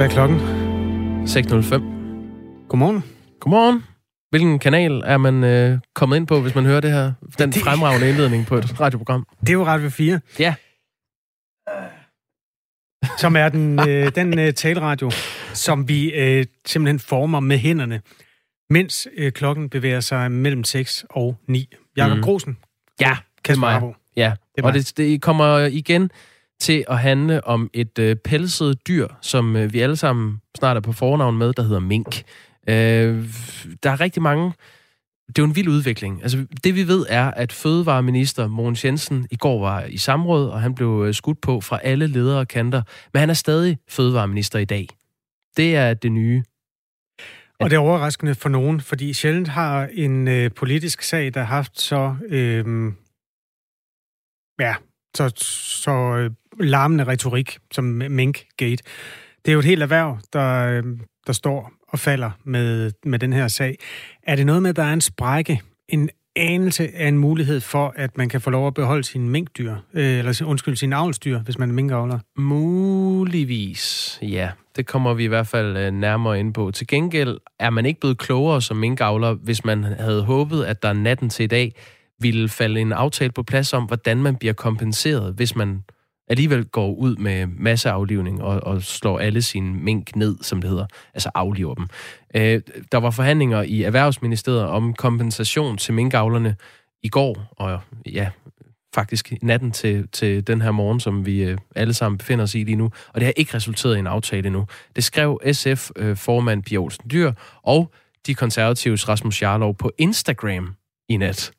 Hvad er klokken? 6.05. Godmorgen. Godmorgen. Hvilken kanal er man øh, kommet ind på, hvis man hører det her? Den Det- fremragende indledning på et radioprogram. Det er jo Radio 4, Ja. som er den, øh, den øh, taleradio, som vi øh, simpelthen former med hænderne, mens øh, klokken bevæger sig mellem 6 og 9. Jakob mm. Grosen. Ja, Kasper mig. Harbo. Ja, er og mig. det, det kommer igen til at handle om et øh, pelset dyr, som øh, vi alle sammen snart er på fornavn med, der hedder mink. Øh, der er rigtig mange... Det er jo en vild udvikling. Altså, det vi ved er, at fødevareminister Mogens Jensen i går var i samråd, og han blev øh, skudt på fra alle ledere kanter. Men han er stadig fødevareminister i dag. Det er det nye. Og det er overraskende for nogen, fordi sjældent har en øh, politisk sag, der har haft så, øh, ja, så, så øh, larmende retorik som Mink-gate. Det er jo et helt erhverv, der, øh, der står og falder med, med den her sag. Er det noget med, at der er en sprække, en anelse af en mulighed for, at man kan få lov at beholde sine minkdyr, øh, eller undskyld, sine avlsdyr, hvis man er minkavler? Muligvis, ja. Det kommer vi i hvert fald øh, nærmere ind på. Til gengæld er man ikke blevet klogere som minkavler, hvis man havde håbet, at der natten til i dag ville falde en aftale på plads om, hvordan man bliver kompenseret, hvis man alligevel går ud med masseaflivning og, og slår alle sine mink ned, som det hedder, altså afliver dem. Øh, der var forhandlinger i Erhvervsministeriet om kompensation til minkavlerne i går, og ja, faktisk natten til, til den her morgen, som vi øh, alle sammen befinder os i lige nu. Og det har ikke resulteret i en aftale endnu. Det skrev SF-formand øh, Pia Olsen Dyr og de konservatives Rasmus Jarlov på Instagram i nat.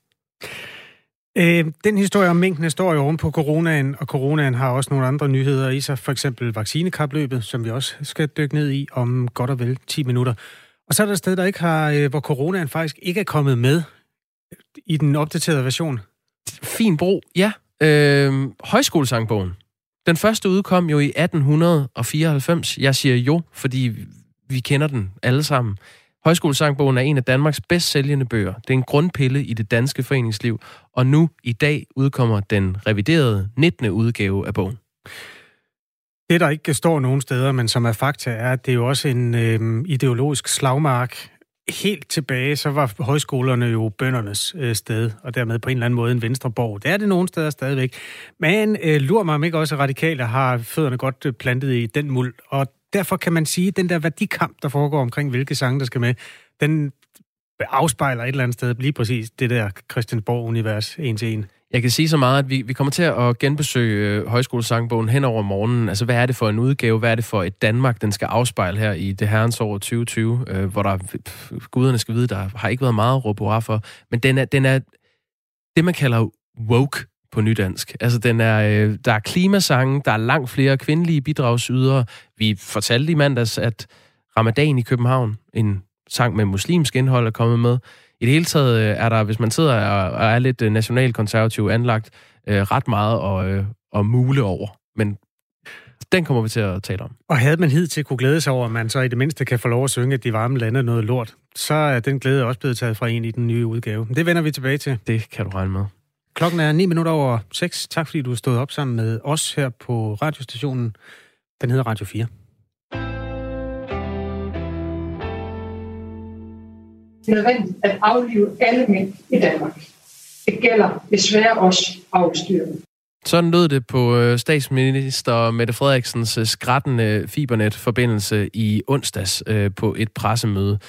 Øh, den historie om minkene står jo oven på coronaen, og coronaen har også nogle andre nyheder i sig, for eksempel vaccinekapløbet, som vi også skal dykke ned i om godt og vel 10 minutter. Og så er der et sted, der ikke har, øh, hvor coronaen faktisk ikke er kommet med i den opdaterede version. Fin bro, ja. Øh, højskolesangbogen. Den første udkom jo i 1894. Jeg siger jo, fordi vi kender den alle sammen. Højskolesangbogen er en af Danmarks bedst sælgende bøger. Det er en grundpille i det danske foreningsliv, og nu i dag udkommer den reviderede 19. udgave af bogen. Det, der ikke står nogen steder, men som er fakta, er, at det er jo også en øh, ideologisk slagmark. Helt tilbage, så var højskolerne jo bøndernes øh, sted, og dermed på en eller anden måde en venstreborg. Det er det nogle steder stadigvæk. Men øh, lurer mig om ikke også, radikale har fødderne godt øh, plantet i den muld. Og derfor kan man sige, at den der værdikamp, der foregår omkring, hvilke sange, der skal med, den afspejler et eller andet sted lige præcis det der Christiansborg-univers en til en. Jeg kan sige så meget, at vi, vi kommer til at genbesøge øh, højskolesangbogen hen over morgenen. Altså, hvad er det for en udgave? Hvad er det for et Danmark, den skal afspejle her i det herrens år 2020, øh, hvor der, pff, guderne skal vide, der har ikke været meget at råbe for. Men den er, den er det, man kalder woke på nydansk. Altså, den er, øh, der er klimasange, der er langt flere kvindelige bidragsydere. Vi fortalte i mandags, at Ramadan i København, en sang med muslimsk indhold, er kommet med. I det hele taget øh, er der, hvis man sidder og er lidt øh, nationalkonservativ anlagt, øh, ret meget at, øh, at mule over. Men den kommer vi til at tale om. Og havde man hidtil kunne glæde sig over, at man så i det mindste kan få lov at synge, at de varme lande noget lort, så er den glæde også blevet taget fra en i den nye udgave. Det vender vi tilbage til. Det kan du regne med. Klokken er 9 minutter over 6. Tak fordi du har stået op sammen med os her på radiostationen. Den hedder Radio 4. Det er nødvendigt at aflive alle mænd i Danmark. Det gælder desværre også afstyrene. Sådan lød det på øh, statsminister Mette Frederiksens øh, skrættende fibernet-forbindelse i onsdags øh, på et pressemøde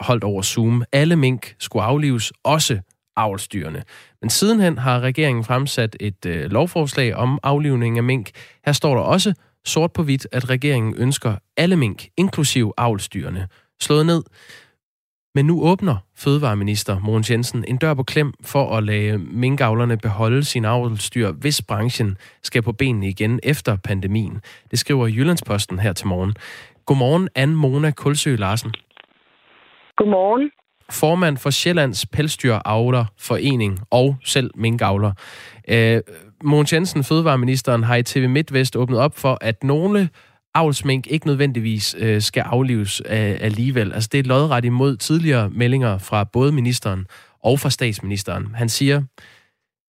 holdt over Zoom. Alle mink skulle aflives, også avlstyrene. Men sidenhen har regeringen fremsat et øh, lovforslag om aflivning af mink. Her står der også sort på hvidt, at regeringen ønsker alle mink, inklusiv avlstyrene, slået ned. Men nu åbner fødevareminister Mogens Jensen en dør på klem for at lade minkavlerne beholde sin avlstyr, hvis branchen skal på benene igen efter pandemien. Det skriver Jyllandsposten her til morgen. Godmorgen, Anne Mona Kulsø Larsen. Godmorgen. Formand for Sjællands Pelsdyravler Forening og selv minkavler. Øh, Mogens Jensen, fødevareministeren, har i TV MidtVest åbnet op for, at nogle avlsmink ikke nødvendigvis øh, skal aflives øh, alligevel. Altså det er lodret imod tidligere meldinger fra både ministeren og fra statsministeren. Han siger,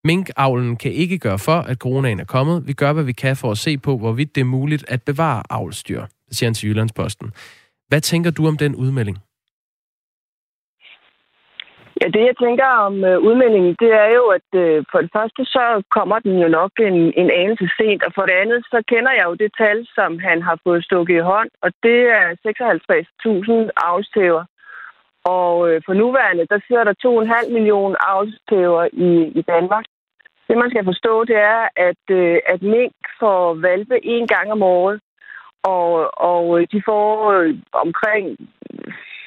minkavlen kan ikke gøre for, at coronaen er kommet. Vi gør, hvad vi kan for at se på, hvorvidt det er muligt at bevare avlsdyr, siger han til Jyllandsposten. Hvad tænker du om den udmelding? Ja, det jeg tænker om øh, udmeldingen, det er jo, at øh, for det første, så kommer den jo nok en, en anelse sent, og for det andet, så kender jeg jo det tal, som han har fået stukket i hånd, og det er 56.000 afstæver. Og øh, for nuværende, der sidder der 2,5 millioner afstæver i, i Danmark. Det, man skal forstå, det er, at, øh, at mink får valpe en gang om året, og, og øh, de får øh, omkring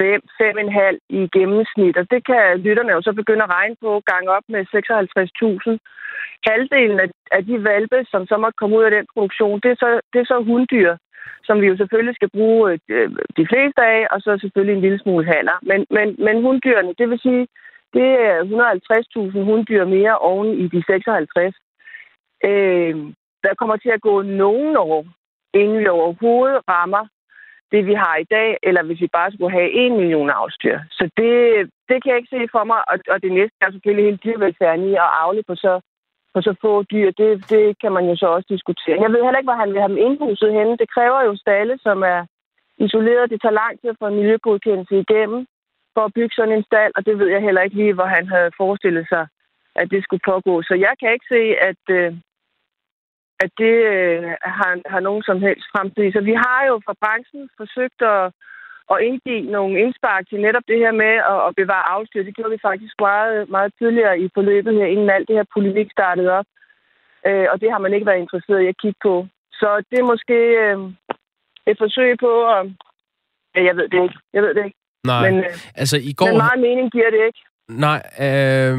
5-5,5 i gennemsnit, og det kan lytterne jo så begynde at regne på, gang op med 56.000. Halvdelen af, de valpe, som så måtte komme ud af den produktion, det er så, det er så hunddyr, som vi jo selvfølgelig skal bruge øh, de fleste af, og så selvfølgelig en lille smule haller. Men, men, men hunddyrene, det vil sige, det er 150.000 hunddyr mere oven i de 56. Øh, der kommer til at gå nogen år, inden vi overhovedet rammer det, vi har i dag, eller hvis vi bare skulle have en million afstyr. Så det, det kan jeg ikke se for mig, og, og det næste er selvfølgelig hele dyrevelfærden i at afle på så, på så få dyr. Det, det kan man jo så også diskutere. Jeg ved heller ikke, hvor han vil have dem indhuset henne. Det kræver jo stalle, som er isoleret. Det tager lang tid at få en miljøgodkendelse igennem for at bygge sådan en stald, og det ved jeg heller ikke lige, hvor han havde forestillet sig, at det skulle pågå. Så jeg kan ikke se, at, øh, at det øh, har, har nogen som helst fremtid. Så vi har jo fra branchen forsøgt at, at indgive nogle indspark til netop det her med at, at bevare afstyr. Det gjorde vi faktisk meget, meget tidligere i forløbet her, inden alt det her polemik startede op. Øh, og det har man ikke været interesseret i at kigge på. Så det er måske øh, et forsøg på at... Ja, jeg ved det ikke. Jeg ved det ikke. Nej, men, øh, altså i går... Men meget mening giver det ikke. Nej, øh,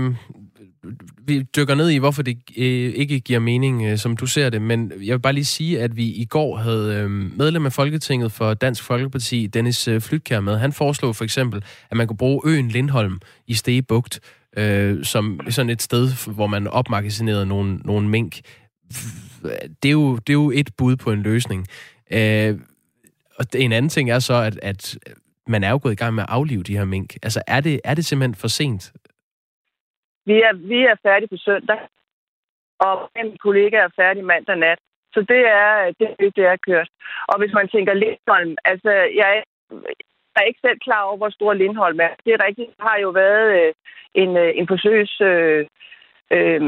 vi dykker ned i, hvorfor det øh, ikke giver mening, øh, som du ser det, men jeg vil bare lige sige, at vi i går havde øh, medlem af Folketinget for Dansk Folkeparti, Dennis øh, Flytkær med. Han foreslog for eksempel, at man kunne bruge øen Lindholm i Stegebugt øh, som sådan et sted, hvor man opmagasinerede nogle, nogle mink. Det er, jo, det er jo et bud på en løsning. Øh, og en anden ting er så, at, at man er jo gået i gang med at aflive de her mink. Altså, er det, er det simpelthen for sent? Vi er, vi er færdige på søndag, og min kollega er færdig mandag nat. Så det er, det, det er kørt. Og hvis man tænker Lindholm, altså jeg er, jeg er ikke selv klar over, hvor stor Lindholm er. Det er rigtigt. Der har jo været øh, en, øh, en forsøgs øh, øh,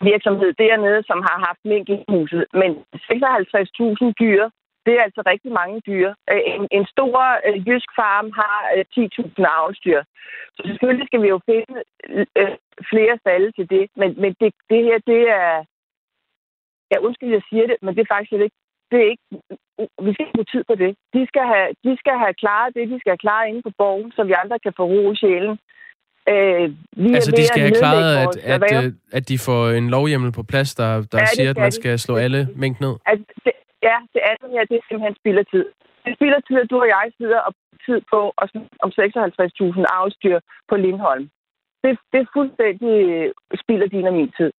virksomhed dernede, som har haft mink i huset. Men 56.000 dyr, det er altså rigtig mange dyr. Øh, en, en stor øh, jysk farm har øh, 10.000 avlsdyr. Så selvfølgelig skal vi jo finde øh, flere stalle til det. Men, men det, det her, det er... Ja, undskyld, jeg siger det, men det er faktisk ikke... Det er ikke vi skal ikke bruge tid på det. De skal, have, de skal have klaret det, de skal have klaret inde på borgen, så vi andre kan få ro i sjælen. Øh, vi altså, de skal have klaret, at, at, at, øh, at de får en lovhjemmel på plads, der, der ja, siger, at man skal slå alle mink ned? Altså, det, Ja, det andet her, det er simpelthen spillertid. Det spilder tid, at du og jeg sidder og tid på og om 56.000 afstyr på Lindholm. Det, det er fuldstændig spilder din og min tid.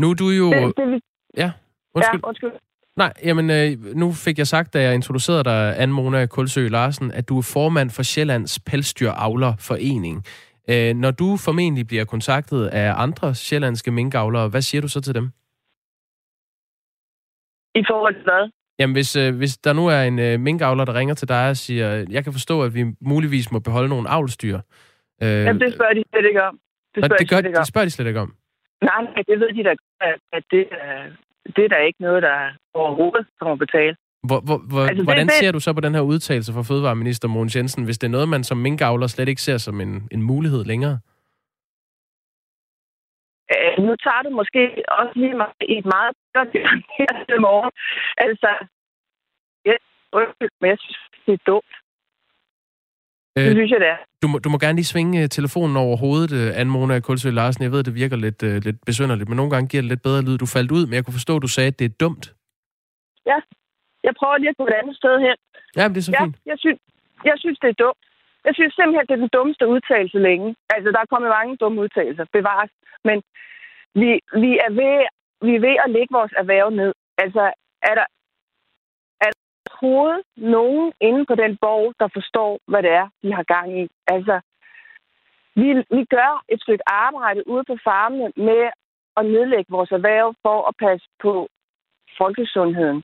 Nu er du jo... Det, det, ja, undskyld. Ja, undskyld. Nej, jamen, øh, nu fik jeg sagt, da jeg introducerede dig, Anne Mona Kulsø Larsen, at du er formand for Sjællands Pelsdyravlerforening. Øh, når du formentlig bliver kontaktet af andre sjællandske minkavlere, hvad siger du så til dem? I forhold til hvad? Jamen, hvis, øh, hvis der nu er en øh, minkavler, der ringer til dig og siger, jeg kan forstå, at vi muligvis må beholde nogle avlstyr. Øh, Jamen, det spørger de slet ikke om. Det spørger, det, gør, de, ikke om. det spørger de slet ikke om? Nej, nej, det ved de da, at det, det er da ikke noget, der overhovedet kommer at betale. Hvor, hvor, hvor, altså, hvordan det, ser du så på den her udtalelse fra Fødevareminister Mogens Jensen, hvis det er noget, man som minkavler slet ikke ser som en, en mulighed længere? Øh, nu tager du måske også lige mig i et meget godt morgen. Altså, jeg, men jeg synes, det er dumt. Øh, det synes jeg, det er. Du må, du må gerne lige svinge uh, telefonen over hovedet, uh, Anne Mona Kulsø Larsen. Jeg ved, det virker lidt, lidt besynderligt, men nogle gange giver det lidt bedre lyd. Du faldt ud, men jeg kunne forstå, at du sagde, at det er dumt. Ja, jeg prøver lige at gå et andet sted hen. Ja, det er så ja, fint. Jeg synes, jeg synes, det er dumt. Jeg synes simpelthen, det er den dummeste udtalelse længe. Altså, der er kommet mange dumme udtalelser, bevares. Men vi, vi, er ved, vi er ved at lægge vores erhverv ned. Altså, er der, er der overhovedet nogen inde på den borg, der forstår, hvad det er, de har gang i? Altså, vi, vi gør et stykke arbejde ude på farmene med at nedlægge vores erhverv for at passe på folkesundheden.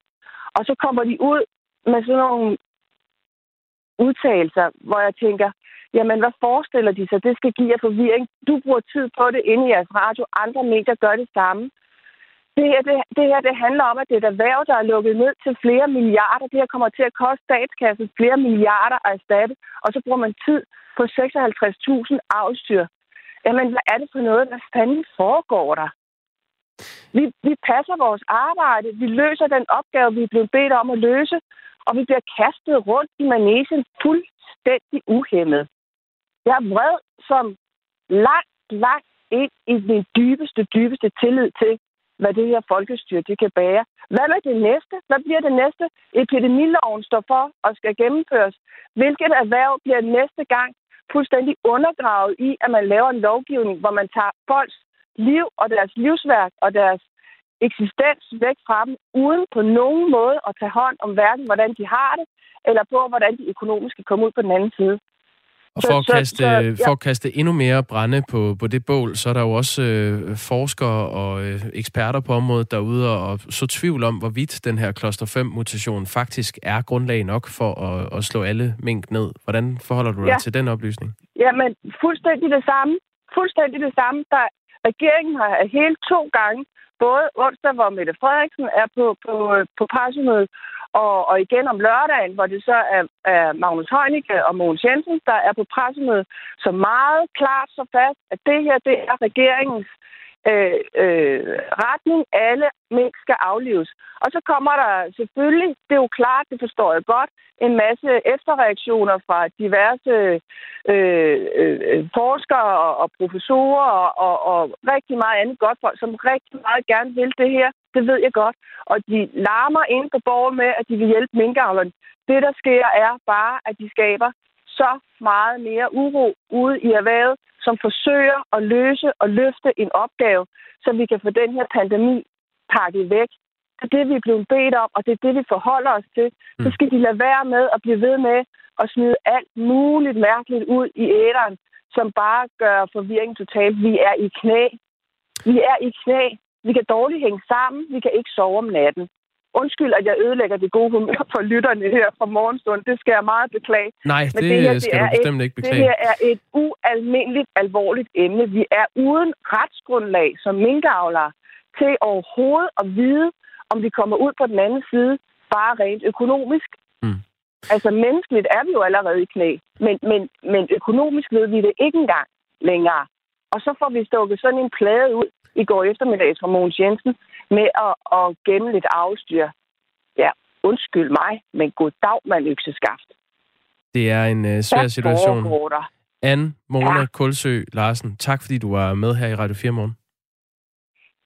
Og så kommer de ud med sådan nogle udtalelser, hvor jeg tænker, jamen hvad forestiller de sig, det skal give jer forvirring? Du bruger tid på det inde i jeres radio, andre medier gør det samme. Det her, det, det her det handler om, at det er et erhverv, der er lukket ned til flere milliarder. Det her kommer til at koste statskassen flere milliarder at erstatte, og så bruger man tid på 56.000 afstyr. Jamen, hvad er det for noget? Hvad fanden foregår der? Vi, vi passer vores arbejde. Vi løser den opgave, vi er blevet bedt om at løse. Og vi bliver kastet rundt i manesen fuldstændig uhemmet. Jeg er vred som langt, langt ind i min dybeste, dybeste tillid til, hvad det her folkestyre det kan bære. Hvad med det næste? Hvad bliver det næste? Epidemiloven står for og skal gennemføres. Hvilket erhverv bliver næste gang fuldstændig undergravet i, at man laver en lovgivning, hvor man tager folks liv og deres livsværk og deres eksistens væk fra dem, uden på nogen måde at tage hånd om hverken, hvordan de har det, eller på, hvordan de økonomisk kan komme ud på den anden side. Og for, så, at kaste, så, ja. for at kaste endnu mere brænde på, på det bål, så er der jo også øh, forskere og øh, eksperter på området derude og så tvivl om, hvorvidt den her kloster 5-mutation faktisk er grundlag nok for at, at slå alle mink ned. Hvordan forholder du dig ja. til den oplysning? Jamen, fuldstændig det samme. Fuldstændig det samme. Der, regeringen har helt to gange, både onsdag, hvor Mette Frederiksen er på, på, på pressemødet, og, og igen om lørdagen, hvor det så er, er Magnus Heunicke og Mogens Jensen, der er på pressemødet, så meget klart så fast, at det her, det er regeringens øh, øh, retning. Alle mink skal aflives. Og så kommer der selvfølgelig, det er jo klart, det forstår jeg godt, en masse efterreaktioner fra diverse øh, øh, forskere og, og professorer og, og, og rigtig meget andet godt folk, som rigtig meget gerne vil det her. Det ved jeg godt. Og de larmer ind på borgen med, at de vil hjælpe minkavlerne. Det, der sker, er bare, at de skaber så meget mere uro ude i erhvervet, som forsøger at løse og løfte en opgave, så vi kan få den her pandemi pakket væk. Det er det, vi er blevet bedt om, og det er det, vi forholder os til. Mm. Så skal de lade være med at blive ved med at smide alt muligt mærkeligt ud i æderen, som bare gør forvirring totalt. Vi er i knæ. Vi er i knæ. Vi kan dårligt hænge sammen. Vi kan ikke sove om natten. Undskyld, at jeg ødelægger det gode humør for lytterne her fra morgenstunden. Det skal jeg meget beklage. Nej, det, Men det her, det skal du bestemt et, ikke beklage. Det her er et ualmindeligt alvorligt emne. Vi er uden retsgrundlag som minkavlere til overhovedet at vide, om vi kommer ud på den anden side, bare rent økonomisk. Mm. Altså menneskeligt er vi jo allerede i knæ, men, men, men økonomisk ved vi det ikke engang længere. Og så får vi stukket sådan en plade ud i går eftermiddags fra Mogens Jensen med at, at gemme lidt afstyr. Ja, undskyld mig, men god dag, man økseskaft. Det er en uh, svær situation. Anne Mona ja. Kulsø Larsen, tak fordi du var med her i Radio 4 morgen.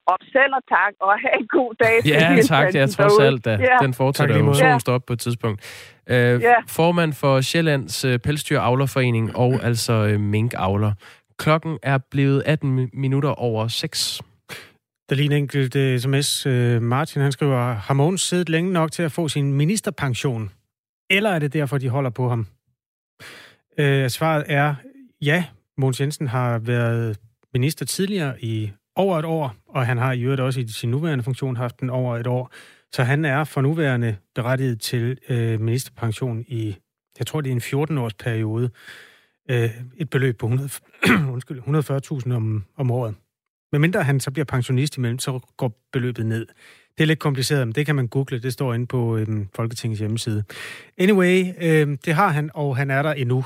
Og selv og tak, og have en god dag. Ja, tak. Ja, trods alt da. Ja. Den fortsætter jo. Solen står op på et tidspunkt. Uh, ja. Formand for Sjællands uh, Pelsdyravlerforening og altså uh, minkavler. Klokken er blevet 18 minutter over 6. Der lige en enkelt uh, sms. Uh, Martin han skriver, har Mogens siddet længe nok til at få sin ministerpension? Eller er det derfor, de holder på ham? Uh, svaret er, ja, Mogens Jensen har været minister tidligere i over et år, og han har i øvrigt også i sin nuværende funktion haft den over et år. Så han er for nuværende berettiget til uh, ministerpension i, jeg tror det er en 14-års periode øh, et beløb på 100, undskyld, 140.000 om, om året. Medmindre han så bliver pensionist imellem, så går beløbet ned. Det er lidt kompliceret, men det kan man google. Det står inde på øhm, Folketingets hjemmeside. Anyway, øhm, det har han, og han er der endnu.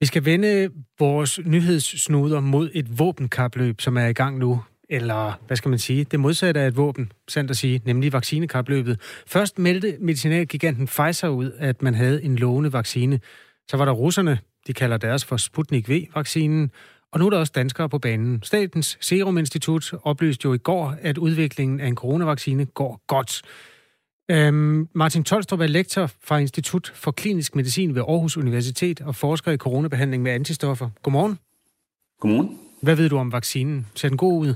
Vi skal vende vores nyhedssnuder mod et våbenkapløb, som er i gang nu eller hvad skal man sige, det modsatte af et våben, sandt at sige, nemlig vaccinekapløbet. Først meldte medicinalgiganten Pfizer ud, at man havde en lovende vaccine. Så var der russerne, de kalder deres for Sputnik V-vaccinen, og nu er der også danskere på banen. Statens Serum Institut oplyste jo i går, at udviklingen af en coronavaccine går godt. Øhm, Martin Tolstrup er lektor fra Institut for Klinisk Medicin ved Aarhus Universitet og forsker i coronabehandling med antistoffer. Godmorgen. Godmorgen. Hvad ved du om vaccinen? Ser den god ud?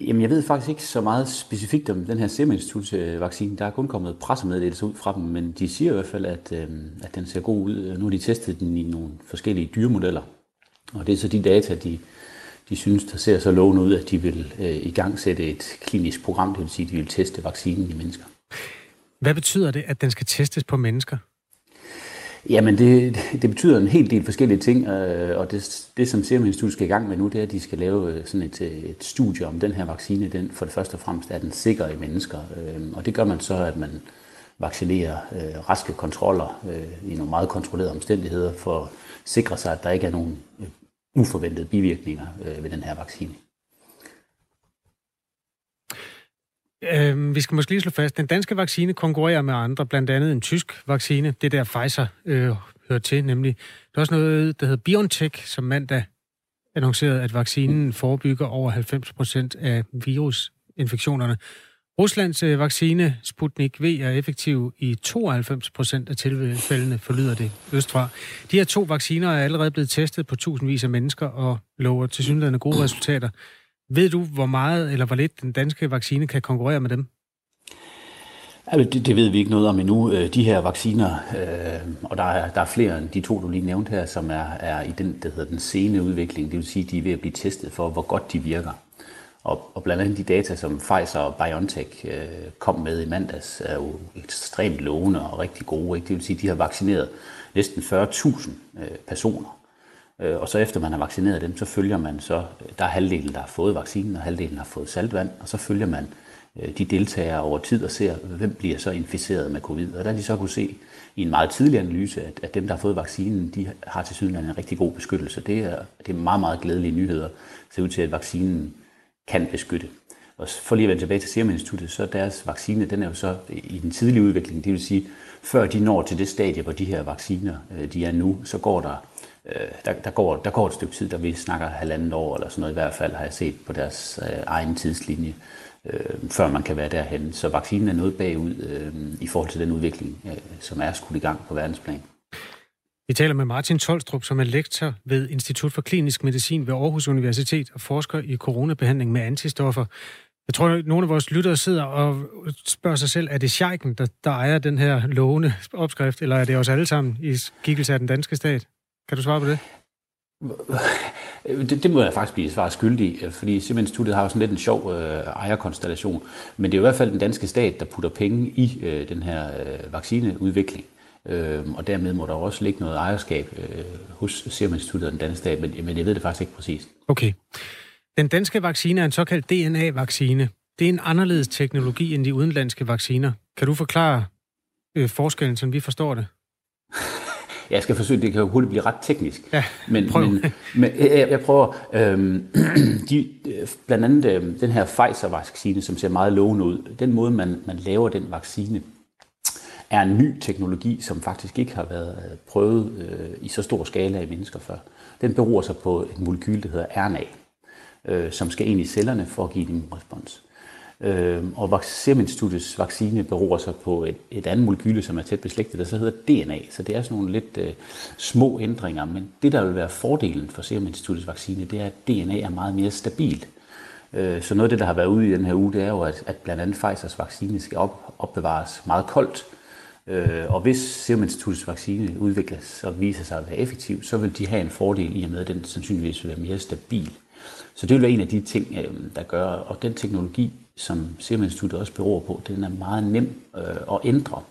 Jamen, jeg ved faktisk ikke så meget specifikt om den her Serum Institut-vaccine. Der er kun kommet pressemeddelelser ud fra dem, men de siger i hvert fald, at, øh, at den ser god ud. Nu har de testet den i nogle forskellige dyremodeller, og det er så de data, de, de synes, der ser så lovende ud, at de vil øh, i gang sætte et klinisk program, det vil sige, at de vil teste vaccinen i mennesker. Hvad betyder det, at den skal testes på mennesker? Jamen, det, det betyder en hel del forskellige ting, øh, og det, det som Serum Institut skal i gang med nu, det er, at de skal lave øh, sådan et, øh, et studie om den her vaccine. Den, for det første og fremmest er den sikker i mennesker, og det gør man så, at man vaccinerer raske kontroller i nogle meget kontrollerede omstændigheder for at sikre sig, at der ikke er nogen uforventede bivirkninger ved den her vaccine. Øh, vi skal måske lige slå fast, den danske vaccine konkurrerer med andre, blandt andet en tysk vaccine, det der Pfizer øh, hører til, nemlig. Der er også noget, der hedder BioNTech, som mandag annoncerede, at vaccinen forebygger over 90 procent af virusinfektionerne. Ruslands øh, vaccine Sputnik V er effektiv i 92 procent af tilfældene, forlyder det østfra. De her to vacciner er allerede blevet testet på tusindvis af mennesker og lover til synligheden gode resultater. Ved du, hvor meget eller hvor lidt den danske vaccine kan konkurrere med dem? Altså, det, det ved vi ikke noget om endnu. Øh, de her vacciner, øh, og der er, der er flere end de to, du lige nævnte her, som er, er i den, der hedder den sene udvikling. Det vil sige, at de er ved at blive testet for, hvor godt de virker. Og, og blandt andet de data, som Pfizer og BioNTech øh, kom med i mandags, er jo ekstremt lovende og rigtig gode. Ikke? Det vil sige, at de har vaccineret næsten 40.000 øh, personer. Øh, og så efter man har vaccineret dem, så følger man så, der er halvdelen, der har fået vaccinen, og halvdelen har fået saltvand, og så følger man øh, de deltagere over tid og ser, hvem bliver så inficeret med covid. Og der de så kunne se i en meget tidlig analyse, at, at dem, der har fået vaccinen, de har til syden en rigtig god beskyttelse. Det er, det er meget, meget glædelige nyheder. Det ser ud til, at vaccinen kan beskytte. Og for lige at vende tilbage til Serum Instituttet, så deres vaccine, den er jo så i den tidlige udvikling, det vil sige, før de når til det stadie, hvor de her vacciner, øh, de er nu, så går der øh, der, der, går, der går et stykke tid, der vi snakker halvandet år eller sådan noget i hvert fald, har jeg set på deres øh, egen tidslinje, øh, før man kan være derhen. Så vaccinen er noget bagud øh, i forhold til den udvikling, øh, som er skudt i gang på verdensplan. Vi taler med Martin Tolstrup, som er lektor ved Institut for Klinisk Medicin ved Aarhus Universitet og forsker i coronabehandling med antistoffer. Jeg tror, at nogle af vores lyttere sidder og spørger sig selv, er det Scheiken, der, der ejer den her lovende opskrift, eller er det os alle sammen i skikkelse af den danske stat? Kan du svare på det? Det, det må jeg faktisk blive svar skyldig, fordi Siemens har jo sådan lidt en sjov øh, ejerkonstellation. Men det er i hvert fald den danske stat, der putter penge i øh, den her øh, vaccineudvikling. Øh, og dermed må der også ligge noget ejerskab øh, hos Siemens og den danske stat, men, men jeg ved det faktisk ikke præcist. Okay. Den danske vaccine er en såkaldt DNA-vaccine. Det er en anderledes teknologi end de udenlandske vacciner. Kan du forklare øh, forskellen, som vi forstår det? Jeg skal forsøge, det kan jo hurtigt blive ret teknisk. Ja, men, prøv. men, men jeg, jeg prøver, øhm, de, blandt andet øhm, den her Pfizer-vaccine, som ser meget lovende ud, den måde, man, man laver den vaccine, er en ny teknologi, som faktisk ikke har været øh, prøvet øh, i så stor skala i mennesker før. Den beror sig på et molekyl, der hedder RNA, øh, som skal ind i cellerne for at give en respons. Øh, og Serum vaccine beror sig på et, et andet molekyle, som er tæt beslægtet, der så hedder DNA. Så det er sådan nogle lidt øh, små ændringer. Men det, der vil være fordelen for Serum Instituttets vaccine, det er, at DNA er meget mere stabilt. Øh, så noget af det, der har været ude i den her uge, det er jo, at, at blandt andet Pfizers vaccine skal op, opbevares meget koldt. Øh, og hvis Serum Instituttets vaccine udvikles og viser sig at være effektiv, så vil de have en fordel i og med, at den sandsynligvis vil være mere stabil. Så det vil være en af de ting, øh, der gør, og den teknologi, som Serum Instituttet også beror på, den er meget nem øh, at ændre.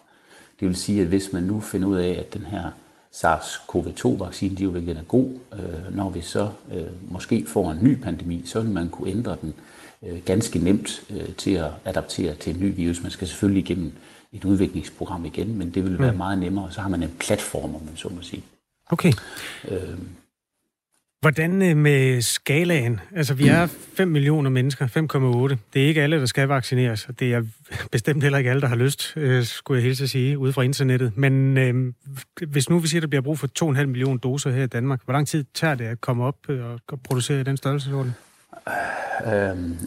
Det vil sige, at hvis man nu finder ud af, at den her SARS-CoV-2-vaccine, de jo er god, øh, når vi så øh, måske får en ny pandemi, så vil man kunne ændre den øh, ganske nemt øh, til at adaptere til en ny virus. Man skal selvfølgelig igennem et udviklingsprogram igen, men det vil være mm. meget nemmere, og så har man en platform, om man så må sige. Okay. Øh, Hvordan øh, med skalaen? Altså, vi er 5 millioner mennesker, 5,8. Det er ikke alle, der skal vaccineres, og det er bestemt heller ikke alle, der har lyst, øh, skulle jeg hilse at sige, ude fra internettet. Men øh, hvis nu vi siger, at der bliver brug for 2,5 millioner doser her i Danmark, hvor lang tid tager det at komme op øh, og producere i den størrelsesorden? Øh,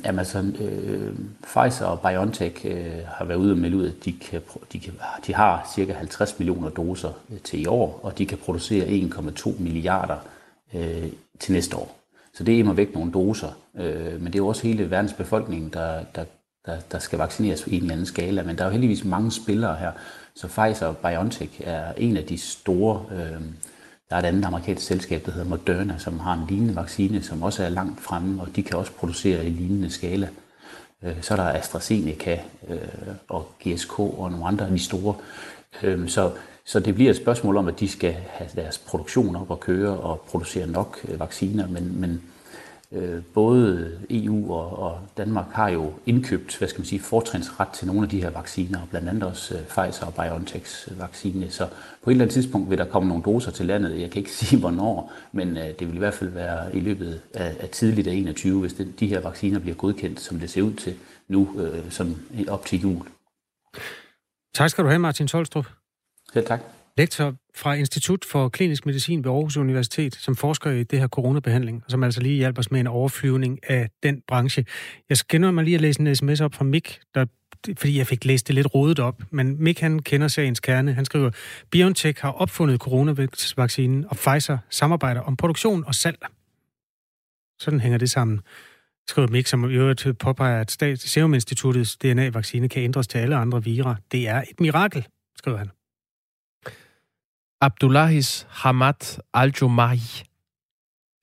jamen altså, øh, Pfizer og BioNTech øh, har været ude og melde ud, at de, kan, de, kan, de har cirka 50 millioner doser øh, til i år, og de kan producere 1,2 milliarder øh, til næste år. Så det er imod væk nogle doser. Øh, men det er jo også hele verdens befolkning, der, der, der, der skal vaccineres i en eller anden skala. Men der er jo heldigvis mange spillere her. Så Pfizer og BioNTech er en af de store, øh, Der er et andet amerikansk selskab, der hedder Moderna, som har en lignende vaccine, som også er langt fremme, og de kan også producere i lignende skala. Øh, så er der AstraZeneca øh, og GSK og nogle andre af de store. Øh, så, så det bliver et spørgsmål om, at de skal have deres produktion op og køre og producere nok øh, vacciner, men, men Øh, både EU og, og Danmark har jo indkøbt, hvad skal man sige, fortrinsret til nogle af de her vacciner, blandt andet også øh, Pfizer og BioNTechs øh, vaccine. Så på et eller andet tidspunkt vil der komme nogle doser til landet. Jeg kan ikke sige, hvornår, men øh, det vil i hvert fald være i løbet af, af tidligt af 21, hvis den, de her vacciner bliver godkendt, som det ser ud til nu, øh, som op til jul. Tak skal du have, Martin Tolstrup. Selv tak lektor fra Institut for Klinisk Medicin ved Aarhus Universitet, som forsker i det her coronabehandling, og som altså lige hjælper os med en overflyvning af den branche. Jeg skænder mig lige at læse en sms op fra Mik, der fordi jeg fik læst det lidt rodet op, men Mik han kender sagens kerne. Han skriver, BioNTech har opfundet coronavaccinen, og Pfizer samarbejder om produktion og salg. Sådan hænger det sammen. Skriver Mik, som i øvrigt påpeger, at Stats Serum Instituttets DNA-vaccine kan ændres til alle andre virer. Det er et mirakel, skriver han. Abdullahis Hamad al-Jumahi,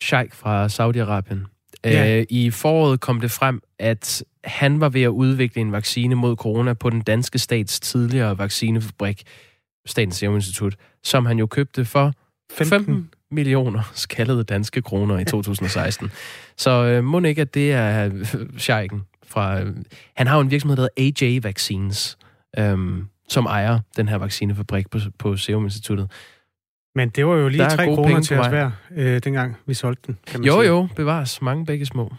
sheik fra Saudi-Arabien. Ja. Øh, I foråret kom det frem, at han var ved at udvikle en vaccine mod corona på den danske stats tidligere vaccinefabrik, Statens Serum Institut, som han jo købte for 15, 15 millioner skaldede danske kroner i 2016. Så øh, må ikke, at det er øh, fra... Øh, han har jo en virksomhed, der hedder AJ Vaccines, øh, som ejer den her vaccinefabrik på, på Serum Instituttet. Men det var jo lige tre kroner til os hver, øh, dengang vi solgte den, kan man Jo, sige. jo, bevares. Mange begge små.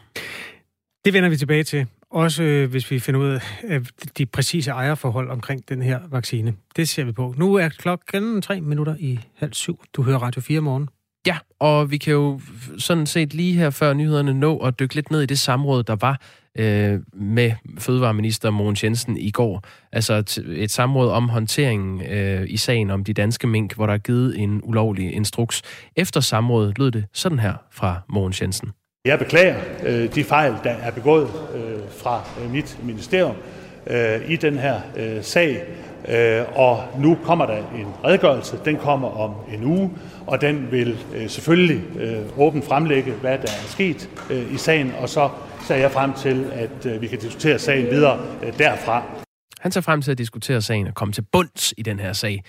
Det vender vi tilbage til. Også øh, hvis vi finder ud af de præcise ejerforhold omkring den her vaccine. Det ser vi på. Nu er klokken tre minutter i halv syv. Du hører Radio 4 morgen. Ja, og vi kan jo sådan set lige her før nyhederne nå at dykke lidt ned i det samråd, der var øh, med Fødevareminister Mogens Jensen i går. Altså et, et samråd om håndteringen øh, i sagen om de danske mink, hvor der er givet en ulovlig instruks. Efter samrådet lød det sådan her fra Mogens Jensen. Jeg beklager øh, de fejl, der er begået øh, fra øh, mit ministerium øh, i den her øh, sag. Øh, og nu kommer der en redegørelse. Den kommer om en uge, og den vil øh, selvfølgelig øh, åbent fremlægge, hvad der er sket øh, i sagen, og så ser jeg frem til, at øh, vi kan diskutere sagen videre øh, derfra. Han ser frem til at diskutere sagen og komme til bunds i den her sag.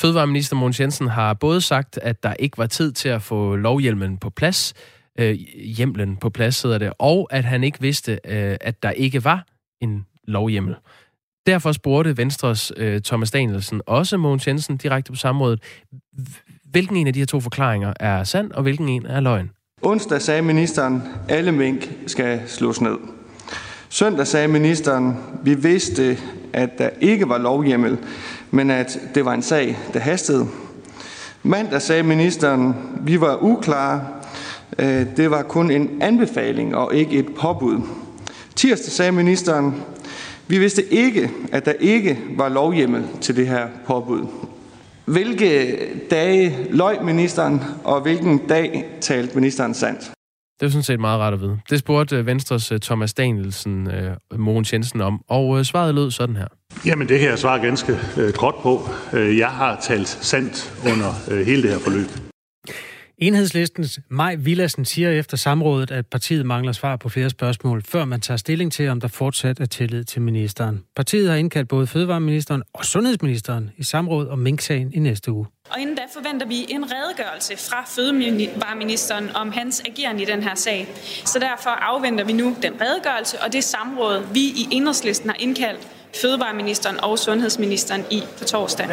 Fødevareminister Mogens Jensen har både sagt, at der ikke var tid til at få lovhjelmen på plads, øh, hjemlen på plads hedder det, og at han ikke vidste, øh, at der ikke var en lovhjemmel. Derfor spurgte Venstres øh, Thomas Danielsen også Mogens Jensen direkte på samrådet, hvilken en af de her to forklaringer er sand, og hvilken en er løgn. Onsdag sagde ministeren, at alle mink skal slås ned. Søndag sagde ministeren, vi vidste, at der ikke var lovhjemmel, men at det var en sag, der hastede. Mandag sagde ministeren, vi var uklare. Øh, det var kun en anbefaling og ikke et påbud. Tirsdag sagde ministeren, vi vidste ikke, at der ikke var lovhjemmel til det her påbud. Hvilke dage løg ministeren, og hvilken dag talte ministeren sandt? Det er sådan set meget rart at vide. Det spurgte øh, Venstres øh, Thomas Danielsen, uh, Mogens Jensen om, og uh, svaret lød sådan her. Jamen det her jeg svare ganske uh, kort på. Jeg har talt sandt under hele det her forløb. Enhedslistens Maj Villassen siger efter samrådet, at partiet mangler svar på flere spørgsmål, før man tager stilling til, om der fortsat er tillid til ministeren. Partiet har indkaldt både fødevareministeren og sundhedsministeren i samråd om minksagen i næste uge. Og inden da forventer vi en redegørelse fra fødevareministeren om hans ageren i den her sag. Så derfor afventer vi nu den redegørelse og det samråd, vi i Enhedslisten har indkaldt fødevareministeren og sundhedsministeren i på torsdag.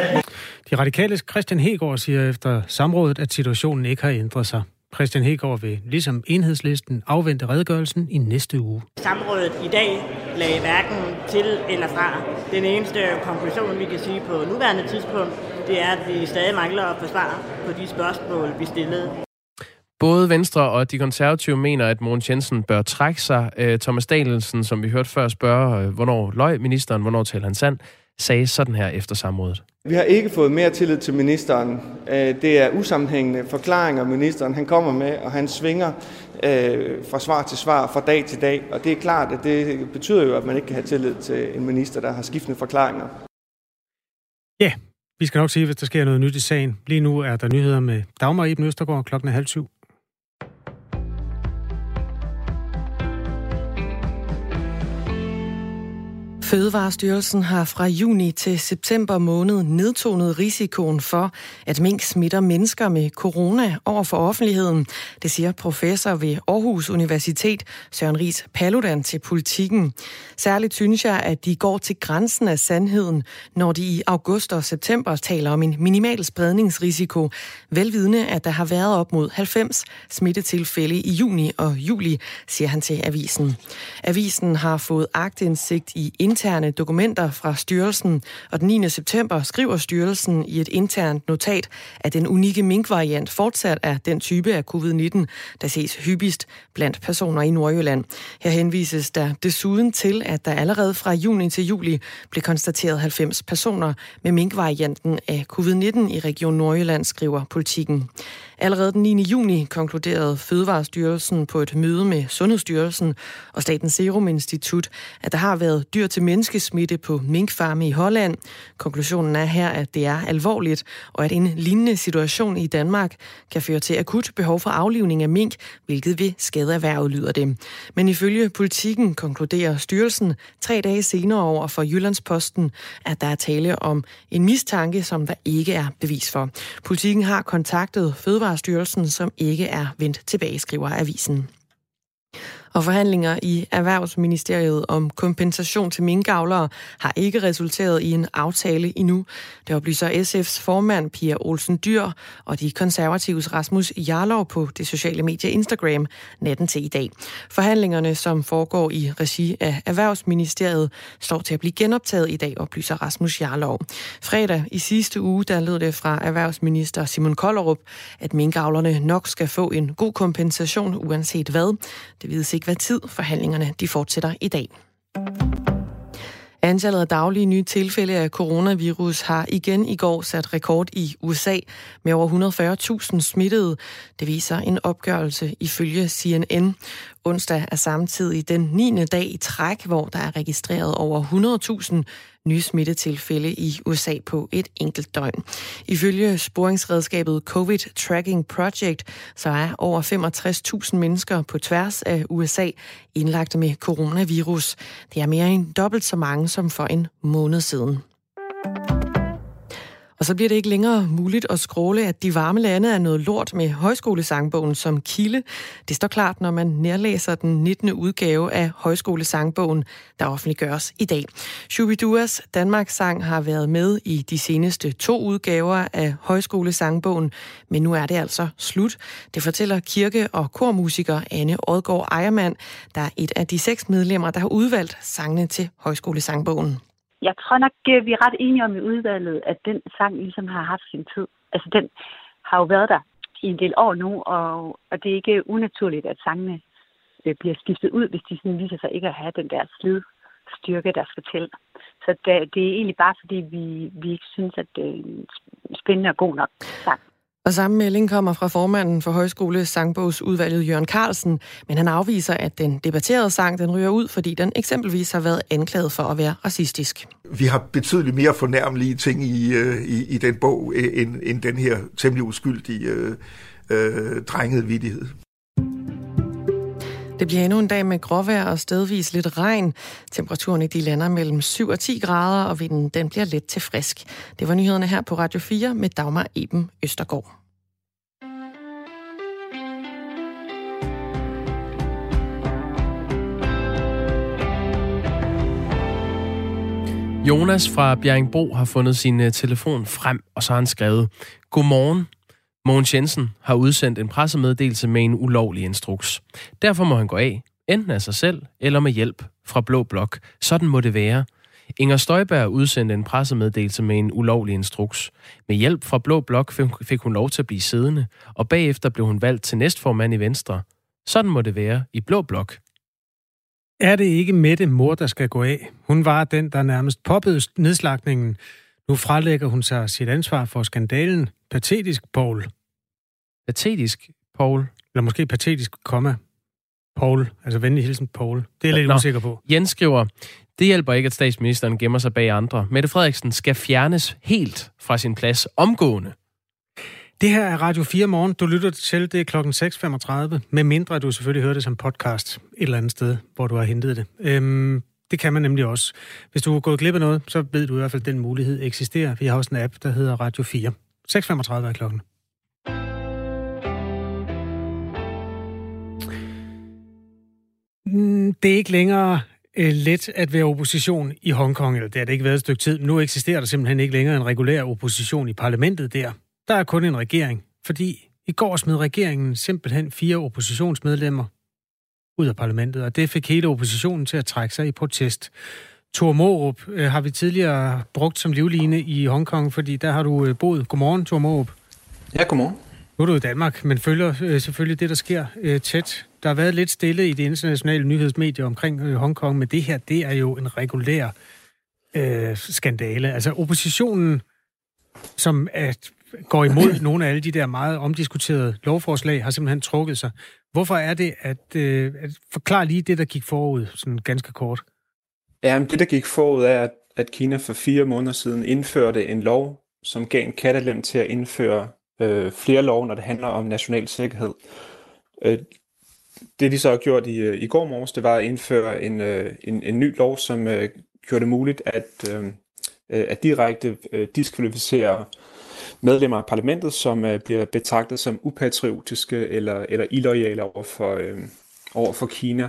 De radikale Christian Hegård siger efter samrådet, at situationen ikke har ændret sig. Christian Hegård vil ligesom enhedslisten afvente redegørelsen i næste uge. Samrådet i dag lagde hverken til eller fra. Den eneste konklusion, vi kan sige på nuværende tidspunkt, det er, at vi stadig mangler at få svar på de spørgsmål, vi stillede. Både Venstre og de konservative mener, at Mogens Jensen bør trække sig. Øh, Thomas Danielsen, som vi hørte før, spørger, øh, hvornår løg ministeren, hvornår taler han sand, sagde sådan her efter samrådet. Vi har ikke fået mere tillid til ministeren. Øh, det er usammenhængende forklaringer, ministeren han kommer med, og han svinger fra svar til svar, fra dag til dag. Og det er klart, at det betyder jo, at man ikke kan have tillid til en minister, der har skiftende forklaringer. Ja, Vi skal nok sige, hvis der sker noget nyt i sagen. Lige nu er der nyheder med Dagmar Iben Østergaard klokken er halv syv. Fødevarestyrelsen har fra juni til september måned nedtonet risikoen for, at mink smitter mennesker med corona over for offentligheden. Det siger professor ved Aarhus Universitet, Søren Ries Paludan til politikken. Særligt synes jeg, at de går til grænsen af sandheden, når de i august og september taler om en minimal spredningsrisiko, velvidende at der har været op mod 90 smittetilfælde i juni og juli, siger han til avisen. Avisen har fået agtindsigt i interne dokumenter fra styrelsen, og den 9. september skriver styrelsen i et internt notat, at den unikke minkvariant fortsat er den type af covid-19, der ses hyppigst blandt personer i Nordjylland. Her henvises der desuden til, at der allerede fra juni til juli blev konstateret 90 personer med minkvarianten af covid-19 i Region Nordjylland, skriver politikken. Allerede den 9. juni konkluderede Fødevarestyrelsen på et møde med Sundhedsstyrelsen og Statens Serum Institut, at der har været dyr til menneskesmitte på minkfarme i Holland. Konklusionen er her, at det er alvorligt, og at en lignende situation i Danmark kan føre til akut behov for aflivning af mink, hvilket vil skade erhvervet, lyder det. Men ifølge politikken konkluderer styrelsen tre dage senere over for Jyllandsposten, at der er tale om en mistanke, som der ikke er bevis for. Politikken har kontaktet Fødevare Fødevarestyrelsen, som ikke er vendt tilbage, skriver avisen. Og forhandlinger i Erhvervsministeriet om kompensation til minkavlere har ikke resulteret i en aftale endnu. Det oplyser SF's formand Pia Olsen Dyr og de konservatives Rasmus Jarlov på det sociale medie Instagram natten til i dag. Forhandlingerne, som foregår i regi af Erhvervsministeriet, står til at blive genoptaget i dag, oplyser Rasmus Jarlov. Fredag i sidste uge, der lød det fra erhvervsminister Simon Kollerup, at minkavlerne nok skal få en god kompensation uanset hvad. Det vides ikke, hvad tid forhandlingerne de fortsætter i dag. Antallet af daglige nye tilfælde af coronavirus har igen i går sat rekord i USA med over 140.000 smittede. Det viser en opgørelse ifølge CNN. Onsdag er samtidig den 9. dag i træk, hvor der er registreret over 100.000 nye smittetilfælde i USA på et enkelt døgn. Ifølge sporingsredskabet COVID Tracking Project, så er over 65.000 mennesker på tværs af USA indlagt med coronavirus. Det er mere end dobbelt så mange som for en måned siden. Og så bliver det ikke længere muligt at skråle, at de varme lande er noget lort med højskolesangbogen som kilde. Det står klart, når man nærlæser den 19. udgave af højskolesangbogen, der offentliggøres i dag. Shubiduas Danmarks sang har været med i de seneste to udgaver af højskolesangbogen, men nu er det altså slut. Det fortæller kirke- og kormusiker Anne Odgaard Ejermand, der er et af de seks medlemmer, der har udvalgt sangene til højskolesangbogen. Jeg tror nok, vi er ret enige om i udvalget, at den sang ligesom har haft sin tid. Altså den har jo været der i en del år nu, og, og det er ikke unaturligt, at sangene øh, bliver skiftet ud, hvis de sådan viser sig ikke at have den der slid styrke, der skal til. Så det, det er egentlig bare, fordi vi, vi ikke synes, at det er en spændende og god nok sang. Og samme melding kommer fra formanden for Højskole Sangbogsudvalget Jørgen Carlsen, men han afviser, at den debatterede sang den ryger ud, fordi den eksempelvis har været anklaget for at være racistisk. Vi har betydeligt mere fornærmelige ting i, øh, i, i den bog, øh, end, end den her temmelig uskyldige øh, øh, drengede vidighed. Det bliver endnu en dag med gråvejr og stedvis lidt regn. Temperaturen i de lander mellem 7 og 10 grader, og vinden den bliver let til frisk. Det var nyhederne her på Radio 4 med Dagmar Eben Østergaard. Jonas fra Bjerringbro har fundet sin øh, telefon frem, og så har han skrevet, Godmorgen. Mogens Jensen har udsendt en pressemeddelelse med en ulovlig instruks. Derfor må han gå af, enten af sig selv eller med hjælp fra Blå Blok. Sådan må det være. Inger Støjberg udsendte en pressemeddelelse med en ulovlig instruks. Med hjælp fra Blå Blok fik hun lov til at blive siddende, og bagefter blev hun valgt til næstformand i Venstre. Sådan må det være i Blå Blok. Er det ikke Mette mor, der skal gå af? Hun var den, der nærmest poppede nedslagningen. Nu frelægger hun sig sit ansvar for skandalen. Patetisk, Paul. Patetisk, Paul? Eller måske patetisk, komma. Paul, altså venlig hilsen Paul. Det er jeg lidt Nå, usikker på. Jens skriver, det hjælper ikke, at statsministeren gemmer sig bag andre. Mette Frederiksen skal fjernes helt fra sin plads omgående. Det her er Radio 4 morgen. Du lytter til, det er klokken 6.35, med mindre du selvfølgelig hører det som podcast et eller andet sted, hvor du har hentet det. Øhm, det kan man nemlig også. Hvis du er gået glip af noget, så ved du i hvert fald, at den mulighed eksisterer. Vi har også en app, der hedder Radio 4. 6.35 er klokken. Mm, det er ikke længere øh, let at være opposition i Hongkong, eller det har det ikke været et stykke tid. Nu eksisterer der simpelthen ikke længere en regulær opposition i parlamentet der. Der er kun en regering, fordi i går smed regeringen simpelthen fire oppositionsmedlemmer ud af parlamentet, og det fik hele oppositionen til at trække sig i protest. Thor Morup øh, har vi tidligere brugt som livline i Hongkong, fordi der har du øh, boet. Godmorgen, Thor Morup. Ja, godmorgen. Nu er du i Danmark, men følger øh, selvfølgelig det, der sker øh, tæt. Der har været lidt stille i de internationale nyhedsmedier omkring øh, Hongkong, men det her, det er jo en regulær øh, skandale. Altså oppositionen, som at går imod nogle af alle de der meget omdiskuterede lovforslag, har simpelthen trukket sig. Hvorfor er det, at, øh, at forklare lige det, der gik forud, sådan ganske kort? Ja, men det, der gik forud, er, at, at Kina for fire måneder siden indførte en lov, som gav en kattelem til at indføre øh, flere lov, når det handler om national sikkerhed. Øh, det, de så har gjort i, øh, i går morges, det var at indføre en, øh, en, en ny lov, som øh, gjorde det muligt at, øh, øh at direkte øh, diskvalificere medlemmer af parlamentet, som øh, bliver betragtet som upatriotiske eller, eller illoyale over for, øh, over for Kina.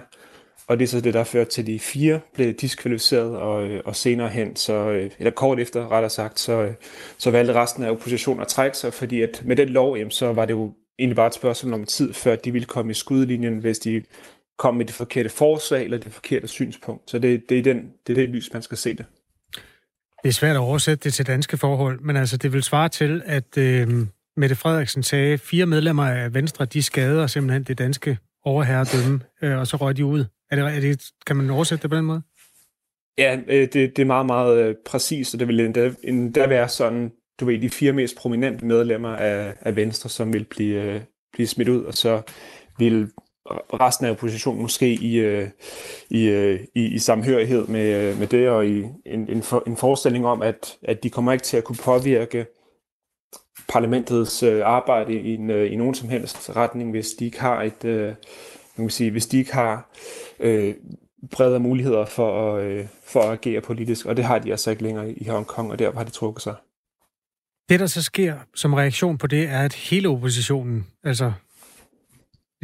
Og det er så det, der førte til, at de fire blev diskvalificeret, og, øh, og senere hen, så, øh, eller kort efter rettere sagt, så, øh, så valgte resten af oppositionen at trække sig, fordi at med den lov, jamen, så var det jo egentlig bare et spørgsmål om tid, før de ville komme i skudlinjen, hvis de kom med det forkerte forslag eller det forkerte synspunkt. Så det, det, er, den, det er det lys, man skal se det. Det er svært at oversætte det til danske forhold, men altså det vil svare til, at øh, Mette Frederiksen sagde, at fire medlemmer af Venstre, de skader simpelthen det danske overherredømme, øh, og så røg de ud. Er det, er det, kan man oversætte det på den måde? Ja, øh, det, det er meget, meget øh, præcist, og det vil endda, endda være sådan, du ved, de fire mest prominente medlemmer af, af Venstre, som vil blive, øh, blive smidt ud, og så vil resten af oppositionen måske i, øh, i, øh, i, i samhørighed med, øh, med det, og i en, en, for, en forestilling om, at, at de kommer ikke til at kunne påvirke parlamentets øh, arbejde i, en, øh, i nogen som helst retning, hvis de ikke har et, øh, man kan sige, hvis de ikke har øh, bredere muligheder for at, øh, for at agere politisk, og det har de altså ikke længere i Hongkong, og derfor har de trukket sig. Det, der så sker som reaktion på det, er, at hele oppositionen, altså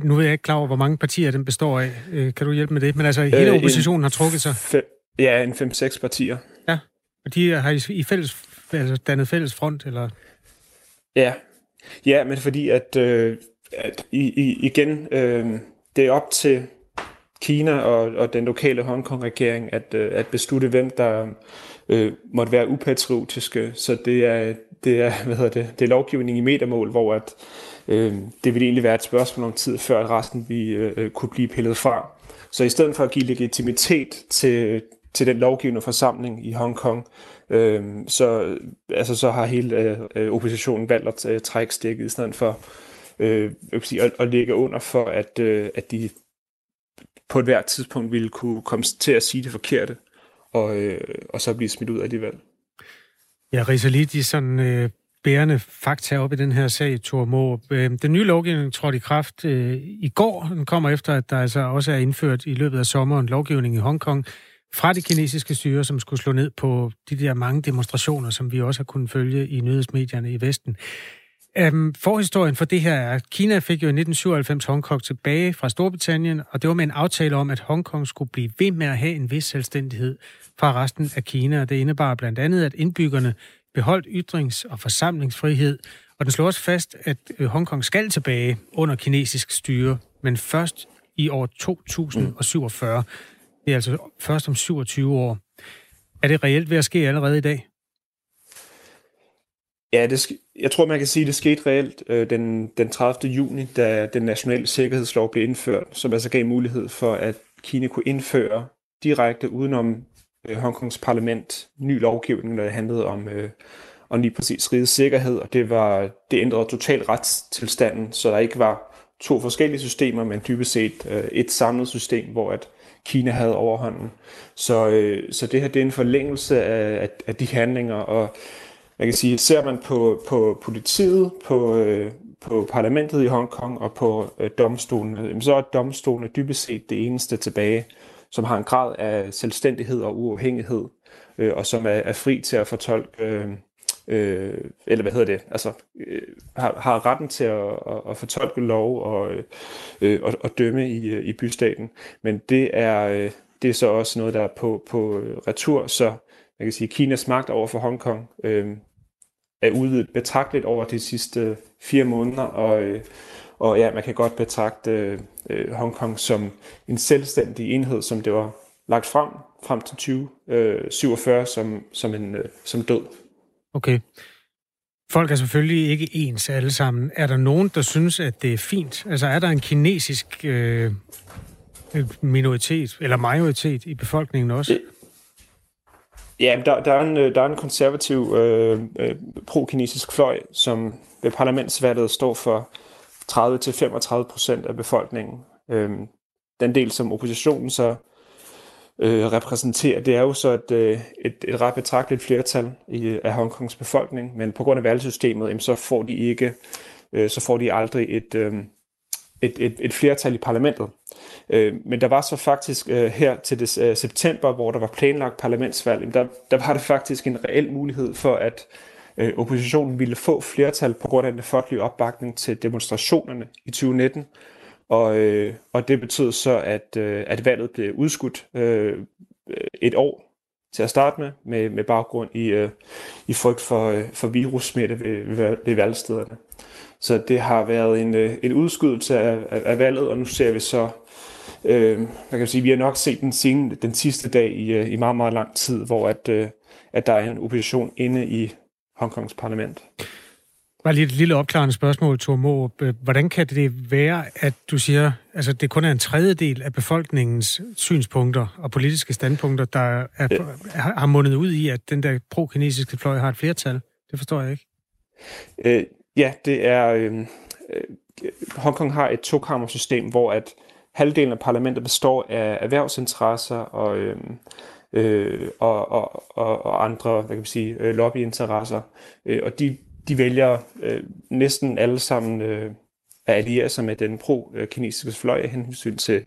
nu er jeg ikke klar over, hvor mange partier den består af. Øh, kan du hjælpe med det? Men altså, hele øh, oppositionen har trukket sig. Fem, ja, en 5-6 partier. Ja, og de har i, i fælles, altså dannet fælles front, eller? Ja, ja men fordi at, øh, at i, i, igen, øh, det er op til Kina og, og den lokale Hongkong-regering at, øh, at beslutte, hvem der øh, måtte være upatriotiske. Så det er, det er, hvad hedder det, det er lovgivning i metermål, hvor at, øh, det ville egentlig være et spørgsmål om tid, før at resten vi, øh, øh, kunne blive pillet fra. Så i stedet for at give legitimitet til, til den lovgivende forsamling i Hongkong, øh, så, altså, så har hele øh, oppositionen valgt at øh, trække stikket i stedet for øh, jeg sige, at, at ligge under for, at, øh, at de på et hvert tidspunkt ville kunne komme til at sige det forkerte, og, øh, og så blive smidt ud alligevel. Ja, Rizali, de sådan øh, bærende fakta op i den her sag, Thor Må. Øhm, den nye lovgivning trådte i kraft øh, i går. Den kommer efter, at der altså også er indført i løbet af sommeren lovgivning i Hongkong fra det kinesiske styre, som skulle slå ned på de der mange demonstrationer, som vi også har kunnet følge i nyhedsmedierne i Vesten. Øhm, forhistorien for det her er, at Kina fik jo i 1997 Hongkong tilbage fra Storbritannien, og det var med en aftale om, at Hongkong skulle blive ved med at have en vis selvstændighed fra resten af Kina. Og det indebar blandt andet, at indbyggerne beholdt ytrings- og forsamlingsfrihed, og den slår også fast, at øh, Hongkong skal tilbage under kinesisk styre, men først i år 2047. Det er altså først om 27 år. Er det reelt ved at ske allerede i dag? Ja, det, jeg tror, man kan sige, at det skete reelt øh, den, den 30. juni, da den nationale sikkerhedslov blev indført, som altså gav mulighed for, at Kina kunne indføre direkte udenom øh, Hongkongs parlament ny lovgivning, når det handlede om, øh, om lige præcis rigets sikkerhed, og det, var, det ændrede totalt retstilstanden, så der ikke var to forskellige systemer, men dybest set øh, et samlet system, hvor at Kina havde overhånden. Så, øh, så det her det er en forlængelse af, af, af de handlinger, og jeg kan sige, ser man på, på politiet, på, øh, på parlamentet i Hongkong og på øh, domstolen, så er domstolen dybest set det eneste tilbage, som har en grad af selvstændighed og uafhængighed, øh, og som er, er fri til at fortolke, øh, øh, eller hvad hedder det, altså øh, har, har retten til at, at, at fortolke lov og, øh, øh og, og dømme i, øh, i bystaten. Men det er, øh, det er så også noget, der er på, på retur, så jeg kan sige, Kinas magt over for Hongkong øh, er udvidet betragteligt over de sidste fire måneder, og, øh, og ja, man kan godt betragte øh, Hongkong som en selvstændig enhed, som det var lagt frem frem til 2047 øh, som, som, en, øh, som død. Okay. Folk er selvfølgelig ikke ens alle sammen. Er der nogen, der synes, at det er fint? Altså er der en kinesisk øh, minoritet, eller majoritet i befolkningen også? Ja, der, der, er en, der er en konservativ øh, øh, pro-kinesisk fløj, som ved parlamentsvalget står for 30-35 procent af befolkningen. Øh, den del, som oppositionen så øh, repræsenterer, det er jo så et, øh, et, et ret betragteligt flertal i, øh, af Hongkongs befolkning, men på grund af valgsystemet, jamen, så får de ikke, øh, så får de aldrig et, øh, et, et, et flertal i parlamentet. Øh, men der var så faktisk øh, her til des, øh, september, hvor der var planlagt parlamentsvalg, der, der var det faktisk en reel mulighed for, at øh, oppositionen ville få flertal på grund af den folkelige opbakning til demonstrationerne i 2019, og, øh, og det betød så, at, øh, at valget blev udskudt øh, et år til at starte med, med, med baggrund i, øh, i frygt for, øh, for virussmitte ved, ved, ved valgstederne. Så det har været en, øh, en udskydelse af, af, af valget, og nu ser vi så, øh, man kan sige, vi har nok set den, scene, den sidste dag i, øh, i meget, meget lang tid, hvor at, øh, at der er en opposition inde i Hongkongs parlament. Bare lige et lille opklarende spørgsmål, Thor Mo. Hvordan kan det være, at du siger, altså det kun er en tredjedel af befolkningens synspunkter og politiske standpunkter, der er, ja. har mundet ud i, at den der pro-kinesiske fløj har et flertal? Det forstår jeg ikke. Øh, ja, det er... Øh, øh, Hongkong har et tokammersystem, hvor at halvdelen af parlamentet består af erhvervsinteresser og, øh, øh, og, og, og, og andre hvad kan man sige, øh, lobbyinteresser. Øh, og de de vælger øh, næsten alle sammen øh, at alliere sig med den pro-kinesiske fløj af hensyn til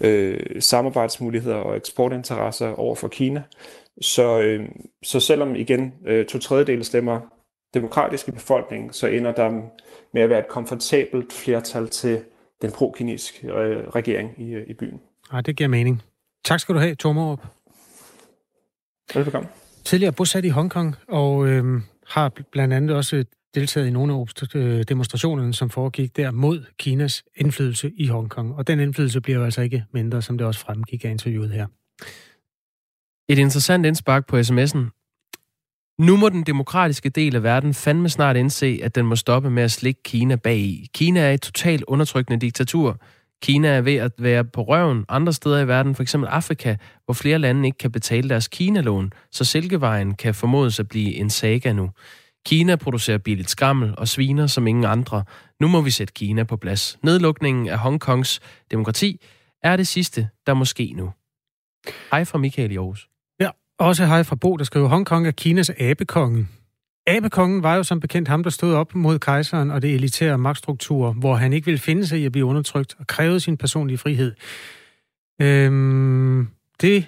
øh, samarbejdsmuligheder og eksportinteresser over for Kina. Så, øh, så selvom igen øh, to tredjedele stemmer demokratisk befolkning, befolkningen, så ender der med at være et komfortabelt flertal til den pro-kinesiske øh, regering i, øh, i byen. Ja, det giver mening. Tak skal du have, Tormorup. Velbekomme. Tidligere bosat i Hongkong, og øh, har blandt andet også deltaget i nogle af øh, demonstrationerne, som foregik der mod Kinas indflydelse i Hongkong. Og den indflydelse bliver jo altså ikke mindre, som det også fremgik af interviewet her. Et interessant indspark på sms'en. Nu må den demokratiske del af verden fandme snart indse, at den må stoppe med at slikke Kina bag i. Kina er et totalt undertrykkende diktatur. Kina er ved at være på røven andre steder i verden, f.eks. Afrika, hvor flere lande ikke kan betale deres Kina-lån, så Silkevejen kan formodes at blive en saga nu. Kina producerer billigt skrammel og sviner som ingen andre. Nu må vi sætte Kina på plads. Nedlukningen af Hongkongs demokrati er det sidste, der måske nu. Hej fra Michael i Aarhus. Ja, også hej fra Bo, der skriver, Hongkong er Kinas abekonge. Abekongen var jo som bekendt ham, der stod op mod kejseren og det elitære magtstruktur, hvor han ikke ville finde sig i at blive undertrykt og krævede sin personlige frihed. Øhm, det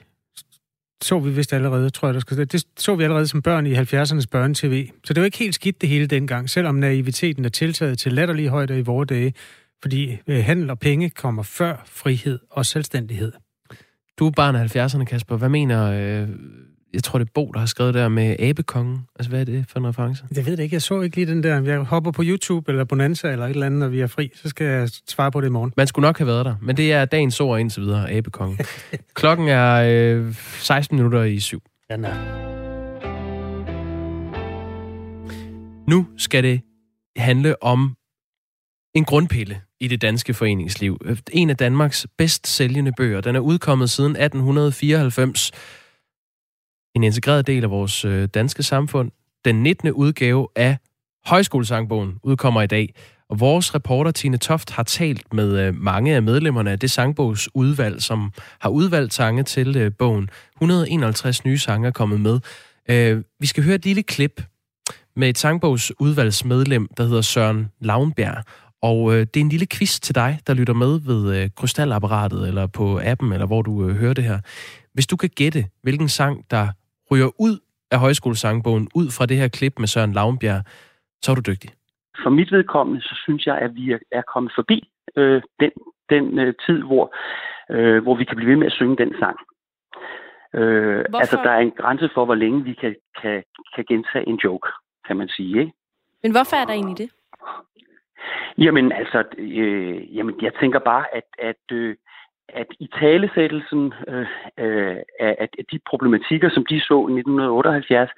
så vi vist allerede, tror jeg, der skal Det så vi allerede som børn i 70'ernes børne-tv. Så det var ikke helt skidt det hele dengang, selvom naiviteten er tiltaget til latterlige højder i vore dage, fordi øh, handel og penge kommer før frihed og selvstændighed. Du er barn af 70'erne, Kasper. Hvad mener øh, jeg tror, det er Bo, der har skrevet der med abekongen. Altså, hvad er det for en reference? Jeg ved det ikke. Jeg så ikke lige den der. Jeg hopper på YouTube eller Bonanza eller et eller andet, når vi er fri. Så skal jeg svare på det i morgen. Man skulle nok have været der. Men det er dagens ord indtil videre, abekongen. Klokken er øh, 16 minutter i syv. Ja, nej. Nu skal det handle om en grundpille i det danske foreningsliv. En af Danmarks bedst sælgende bøger. Den er udkommet siden 1894 en integreret del af vores øh, danske samfund. Den 19. udgave af Højskolesangbogen udkommer i dag, Og vores reporter Tine Toft har talt med øh, mange af medlemmerne af det sangbogsudvalg, som har udvalgt sange til øh, bogen. 151 nye sange er kommet med. Øh, vi skal høre et lille klip med et sangbogsudvalgsmedlem, der hedder Søren Lavnbjerg. Og øh, det er en lille quiz til dig, der lytter med ved øh, krystalapparatet, eller på appen, eller hvor du øh, hører det her. Hvis du kan gætte, hvilken sang, der ryger ud af højskolesangbogen, ud fra det her klip med Søren Lavnbjerg, så er du dygtig. For mit vedkommende, så synes jeg, at vi er kommet forbi øh, den, den øh, tid, hvor, øh, hvor vi kan blive ved med at synge den sang. Øh, altså, der er en grænse for, hvor længe vi kan, kan, kan gentage en joke, kan man sige. Ikke? Men hvorfor er der egentlig det? Jamen altså, øh, jamen, jeg tænker bare, at, at, øh, at i talesættelsen øh, øh, af, af de problematikker, som de så i 1978,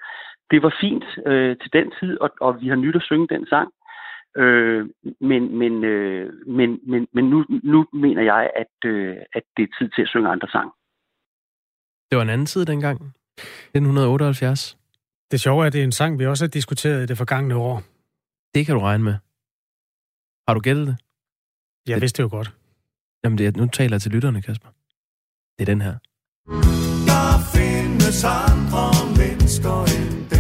det var fint øh, til den tid, og, og vi har nyt at synge den sang. Øh, men men, øh, men, men, men nu, nu mener jeg, at, øh, at det er tid til at synge andre sang. Det var en anden tid dengang. 1978. Det sjove er, at det er en sang, vi også har diskuteret i det forgangne år. Det kan du regne med. Har du gættet det? Jeg vidste det jo godt. Jamen, det er, nu taler jeg til lytterne, Kasper. Det er den her. Der findes andre mennesker end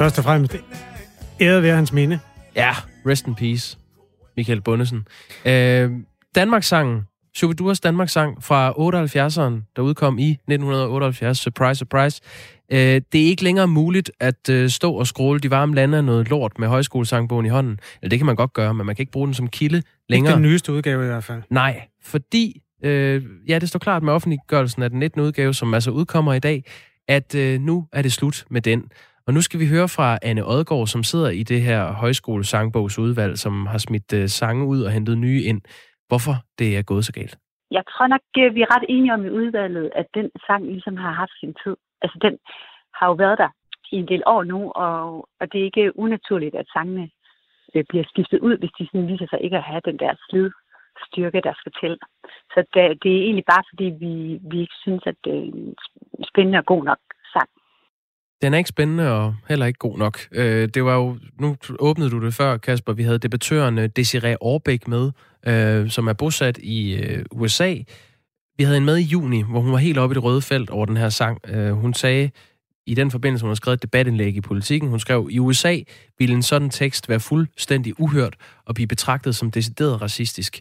Først og fremmest, æret være hans minde. Ja, rest in peace, Michael Bundesen. Øh, Danmarkssangen, Shubidurs Danmarkssang fra 78'eren, der udkom i 1978, surprise, surprise. Øh, det er ikke længere muligt at øh, stå og scrolle de varme lande af noget lort med højskolesangbogen i hånden. Eller det kan man godt gøre, men man kan ikke bruge den som kilde længere. Ikke den nyeste udgave i hvert fald. Nej, fordi, øh, ja, det står klart med offentliggørelsen af den 19. udgave, som altså udkommer i dag, at øh, nu er det slut med den. Og nu skal vi høre fra Anne Odgaard, som sidder i det her højskole-sangbogsudvalg, som har smidt øh, sange ud og hentet nye ind. Hvorfor det er gået så galt? Jeg tror nok, øh, vi er ret enige om i udvalget, at den sang ligesom har haft sin tid. Altså den har jo været der i en del år nu, og, og det er ikke unaturligt, at sangene øh, bliver skiftet ud, hvis de sådan viser sig ikke at have den der slid styrke, der skal til. Så det, det er egentlig bare, fordi vi, vi ikke synes, at øh, det er spændende og god nok. Den er ikke spændende og heller ikke god nok. Øh, det var jo, nu åbnede du det før, Kasper. Vi havde debattøren Desiree Orbæk med, øh, som er bosat i øh, USA. Vi havde en med i juni, hvor hun var helt oppe i det røde felt over den her sang. Øh, hun sagde i den forbindelse, hun har skrevet et debatindlæg i politikken, hun skrev, i USA ville en sådan tekst være fuldstændig uhørt og blive betragtet som decideret racistisk.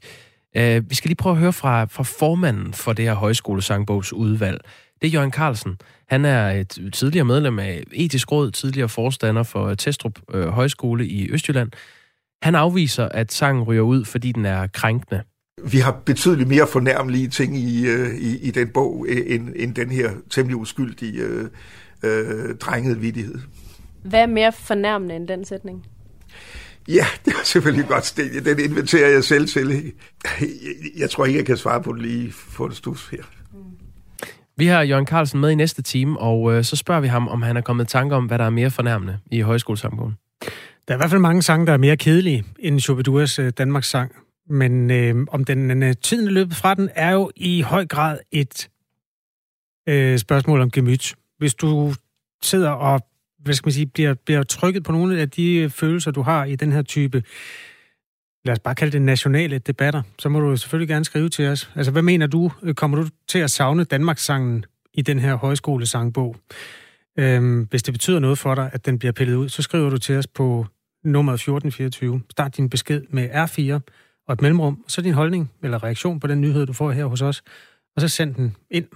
Øh, vi skal lige prøve at høre fra, fra formanden for det her højskolesangbogsudvalg. Det er Jørgen Carlsen. Han er et tidligere medlem af etisk råd, tidligere forstander for Testrup øh, Højskole i Østjylland. Han afviser, at sangen ryger ud, fordi den er krænkende. Vi har betydeligt mere fornærmelige ting i, øh, i, i den bog, end, end den her temmelig uskyldige øh, øh, drengede vidighed. Hvad er mere fornærmende end den sætning? Ja, det er selvfølgelig godt sted. Den inviterer jeg selv til. Jeg, tror ikke, jeg kan svare på det lige for en stus her. Vi har Jørgen Carlsen med i næste time, og øh, så spørger vi ham, om han er kommet i tanke om, hvad der er mere fornærmende i højskolesambogen. Der er i hvert fald mange sange, der er mere kedelige end Shubiduras øh, Danmarks sang. Men øh, om den øh, tiden er løbet fra den, er jo i høj grad et øh, spørgsmål om gemyt. Hvis du sidder og hvad skal man sige, bliver, bliver trykket på nogle af de følelser, du har i den her type, lad os bare kalde det nationale debatter, så må du selvfølgelig gerne skrive til os. Altså, hvad mener du? Øh, kommer du til at savne Danmarkssangen i den her højskolesangbog? Øhm, hvis det betyder noget for dig, at den bliver pillet ud, så skriver du til os på nummer 1424. Start din besked med R4 og et mellemrum, og så din holdning eller reaktion på den nyhed, du får her hos os, og så send den ind.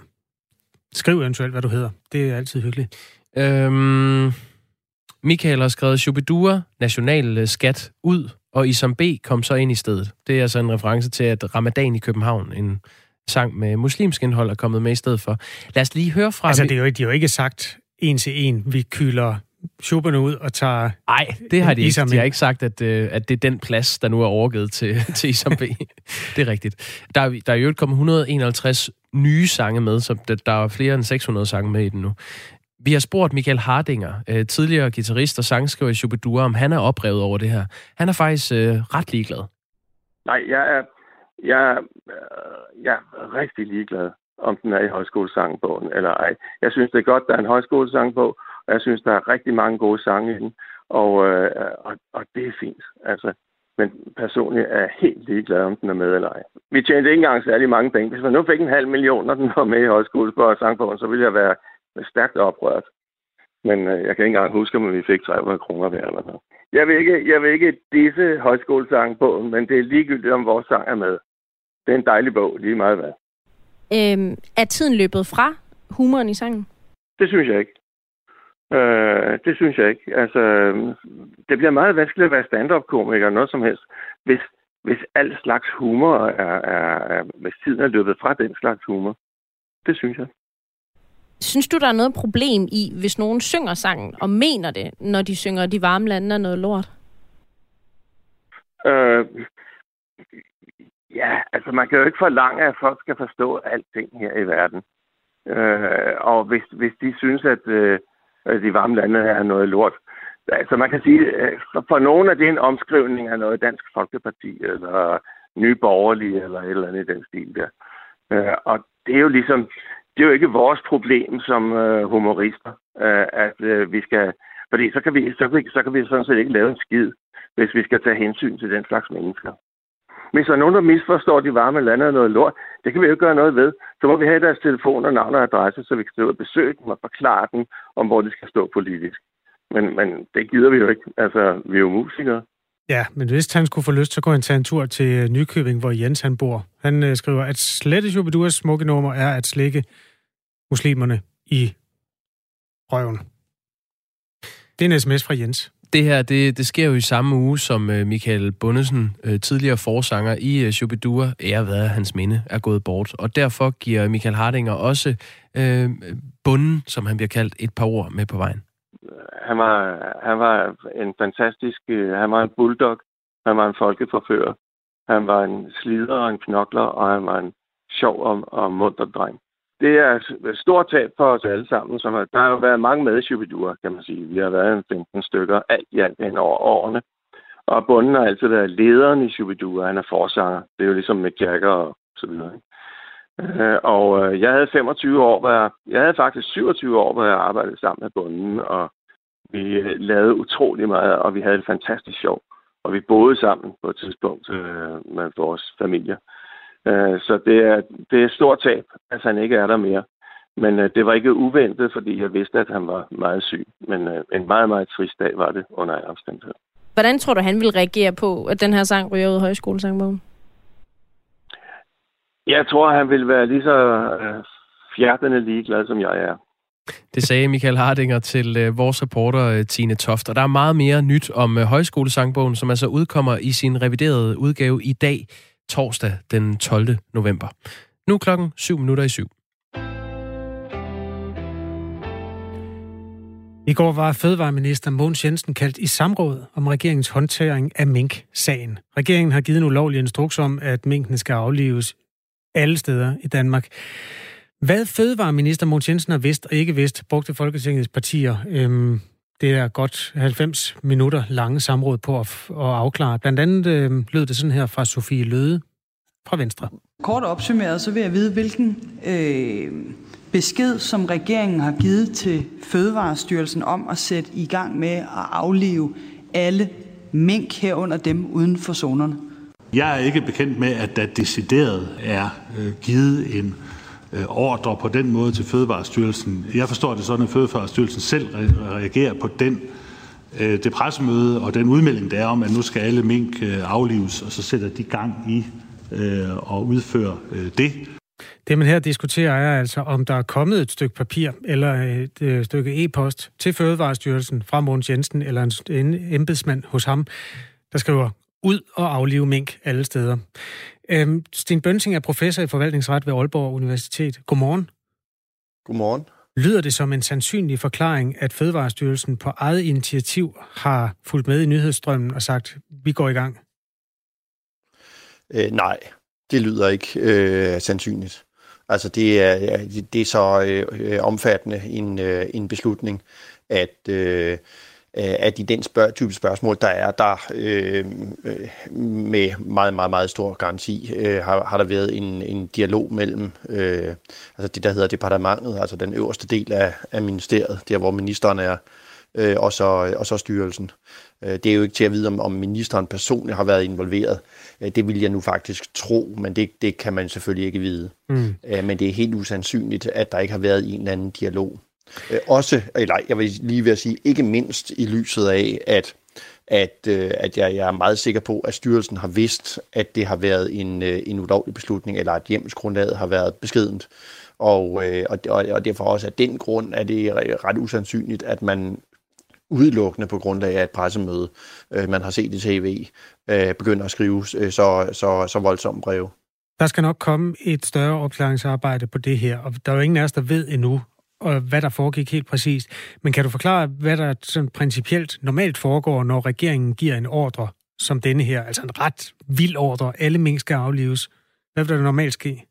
Skriv eventuelt, hvad du hedder. Det er altid hyggeligt. Øhm, Michael har skrevet Shubidua, national skat, ud, og Isam B kom så ind i stedet. Det er altså en reference til, at Ramadan i København, en sang med muslimsk indhold, er kommet med i stedet for. Lad os lige høre fra... Altså, det er jo, de har jo ikke sagt en til en, vi kylder schupperne ud og tager Nej, det har de ikke. De har ikke sagt, at, øh, at det er den plads, der nu er overgivet til, til Isam B. det er rigtigt. Der, er- der er jo kommet 151 nye sange med, så der, der er flere end 600 sange med i den nu. Vi har spurgt Michael Hardinger, øh, tidligere guitarist og sangskriver i Shubidua, om han er oprevet over det her. Han er faktisk øh, ret ligeglad. Nej, jeg er, jeg, er, øh, jeg er rigtig ligeglad, om den er i højskolesangbogen eller ej. Jeg synes, det er godt, der er en højskolesangbog, og jeg synes, der er rigtig mange gode sange i den, og, øh, og, og det er fint. Altså, men personligt er jeg helt ligeglad, om den er med eller ej. Vi tjente ikke engang særlig mange penge. Hvis man nu fik en halv million, når den var med i højskolesangbogen, så ville jeg være stærkt oprørt. Men øh, jeg kan ikke engang huske, om vi fik 300 kroner hver eller noget. Jeg vil ikke, jeg vil ikke disse højskolesangbogen, men det er ligegyldigt, om vores sang er med. Det er en dejlig bog, lige meget hvad. Øhm, er tiden løbet fra humoren i sangen? Det synes jeg ikke. Øh, det synes jeg ikke. Altså, det bliver meget vanskeligt at være stand-up-komiker, noget som helst, hvis, hvis al slags humor er, er, er, hvis tiden er løbet fra den slags humor. Det synes jeg. Synes du, der er noget problem i, hvis nogen synger sangen og mener det, når de synger De varme lande er noget lort? Øh, ja, altså man kan jo ikke forlange, at folk skal forstå alting her i verden. Øh, og hvis, hvis de synes, at øh, de varme lande er noget lort. Altså man kan sige, øh, for, for nogen er det en omskrivning af noget Dansk Folkeparti, eller Nye Borgerlige, eller et eller andet i den stil der. Øh, og det er jo ligesom, det er jo ikke vores problem som øh, humorister, øh, at øh, vi skal, fordi så kan, vi, så, kan vi, så kan vi sådan set ikke lave en skid, hvis vi skal tage hensyn til den slags mennesker. Hvis der er nogen, der misforstår de varme lande og noget lort, det kan vi jo ikke gøre noget ved. Så må vi have deres telefon og navn og adresse, så vi kan stå og besøge dem og forklare dem, om hvor de skal stå politisk. Men, men det gider vi jo ikke. Altså, vi er jo musikere. Ja, men hvis han skulle få lyst, så kunne han tage en tur til øh, Nykøbing, hvor Jens han bor. Han øh, skriver, at slette Shubiduas smukke nummer er at slikke muslimerne i røven. Det er en sms fra Jens. Det her, det, det sker jo i samme uge, som øh, Michael Bundesen, øh, tidligere forsanger i øh, Shubidua, ære hvad hans minde, er gået bort. Og derfor giver Michael Hardinger også øh, bunden, som han bliver kaldt, et par ord med på vejen. Han var, han var en fantastisk... Øh, han var en bulldog. Han var en folkeforfører. Han var en slider og en knokler, og han var en sjov og, og munter dreng. Det er et stort tab for os alle sammen. Som er, der har jo været mange med i kan man sige. Vi har været en 15 stykker alt i alt hen over årene. Og bunden har altid været lederen i Shubidua. Han er forsanger. Det er jo ligesom med Jagger og så videre. ikke? Øh, Og øh, jeg havde 25 år, hvor jeg, jeg havde faktisk 27 år, hvor jeg arbejdede sammen med bunden, og vi øh, lavede utrolig meget, og vi havde det fantastisk sjov. Og vi boede sammen på et tidspunkt øh, med vores familie. Øh, så det er, det er et stort tab, at han ikke er der mere. Men øh, det var ikke uventet, fordi jeg vidste, at han var meget syg. Men øh, en meget, meget trist dag var det under alle omstændigheder. Hvordan tror du, han vil reagere på, at den her sang ryger ud af højskolesangbogen? Jeg tror, han vil være lige så øh, fjertende ligeglad, som jeg er. Det sagde Michael Hardinger til øh, vores reporter øh, Tine Toft. Og der er meget mere nyt om øh, højskolesangbogen, som altså udkommer i sin reviderede udgave i dag, torsdag den 12. november. Nu er klokken 7 minutter i syv. I går var fødevareminister Mogens Jensen kaldt i samråd om regeringens håndtering af mink-sagen. Regeringen har givet en ulovlig instruks om, at minkene skal aflives alle steder i Danmark. Hvad fødevareminister Mogens Jensen har vidst og ikke vidst, brugte Folketingets partier øhm, det er godt 90 minutter lange samråd på at, at afklare. Blandt andet øhm, lød det sådan her fra Sofie Løde fra Venstre. Kort opsummeret, så vil jeg vide, hvilken øh, besked, som regeringen har givet til Fødevarestyrelsen om at sætte i gang med at aflive alle mink herunder dem uden for zonerne. Jeg er ikke bekendt med, at der decideret er øh, givet en øh, ordre på den måde til Fødevarestyrelsen. Jeg forstår det sådan, at Fødevarestyrelsen selv reagerer på den, øh, det pressemøde og den udmelding, der er om, at nu skal alle mink aflives, og så sætter de gang i og udfører det. Det, man her diskuterer, er altså, om der er kommet et stykke papir eller et øh, stykke e-post til Fødevarestyrelsen fra Mogens Jensen eller en, en embedsmand hos ham, der skriver ud og aflive mink alle steder. Øhm, Sten Bønsing er professor i forvaltningsret ved Aalborg Universitet. Godmorgen. Godmorgen. Lyder det som en sandsynlig forklaring, at Fødevarestyrelsen på eget initiativ har fulgt med i nyhedsstrømmen og sagt, vi går i gang? Øh, nej, det lyder ikke øh, sandsynligt. Altså det er, det er så øh, omfattende en, øh, en beslutning, at, øh, at i den spørg, type spørgsmål, der er der øh, med meget, meget, meget stor garanti, øh, har, har der været en, en dialog mellem øh, altså det, der hedder departementet, altså den øverste del af, af ministeriet, der hvor ministeren er, øh, og, så, og så styrelsen. Øh, det er jo ikke til at vide, om, om ministeren personligt har været involveret. Øh, det vil jeg nu faktisk tro, men det, det kan man selvfølgelig ikke vide. Mm. Øh, men det er helt usandsynligt, at der ikke har været en eller anden dialog. Øh, også, øh, eller jeg vil lige ved at sige, ikke mindst i lyset af, at at, øh, at jeg, jeg er meget sikker på, at styrelsen har vidst, at det har været en, en ulovlig beslutning, eller at hjemmesgrundlaget har været beskedent. Og, og, og derfor også af den grund er det ret usandsynligt, at man udelukkende på grundlag af et pressemøde, øh, man har set i tv, øh, begynder at skrive øh, så, så, så voldsomme breve. Der skal nok komme et større opklaringsarbejde på det her, og der er jo ingen af os, der ved endnu, og hvad der foregik helt præcist. Men kan du forklare, hvad der sådan principielt normalt foregår, når regeringen giver en ordre som denne her, altså en ret vild ordre, alle mink skal aflives? Hvad vil der normalt ske?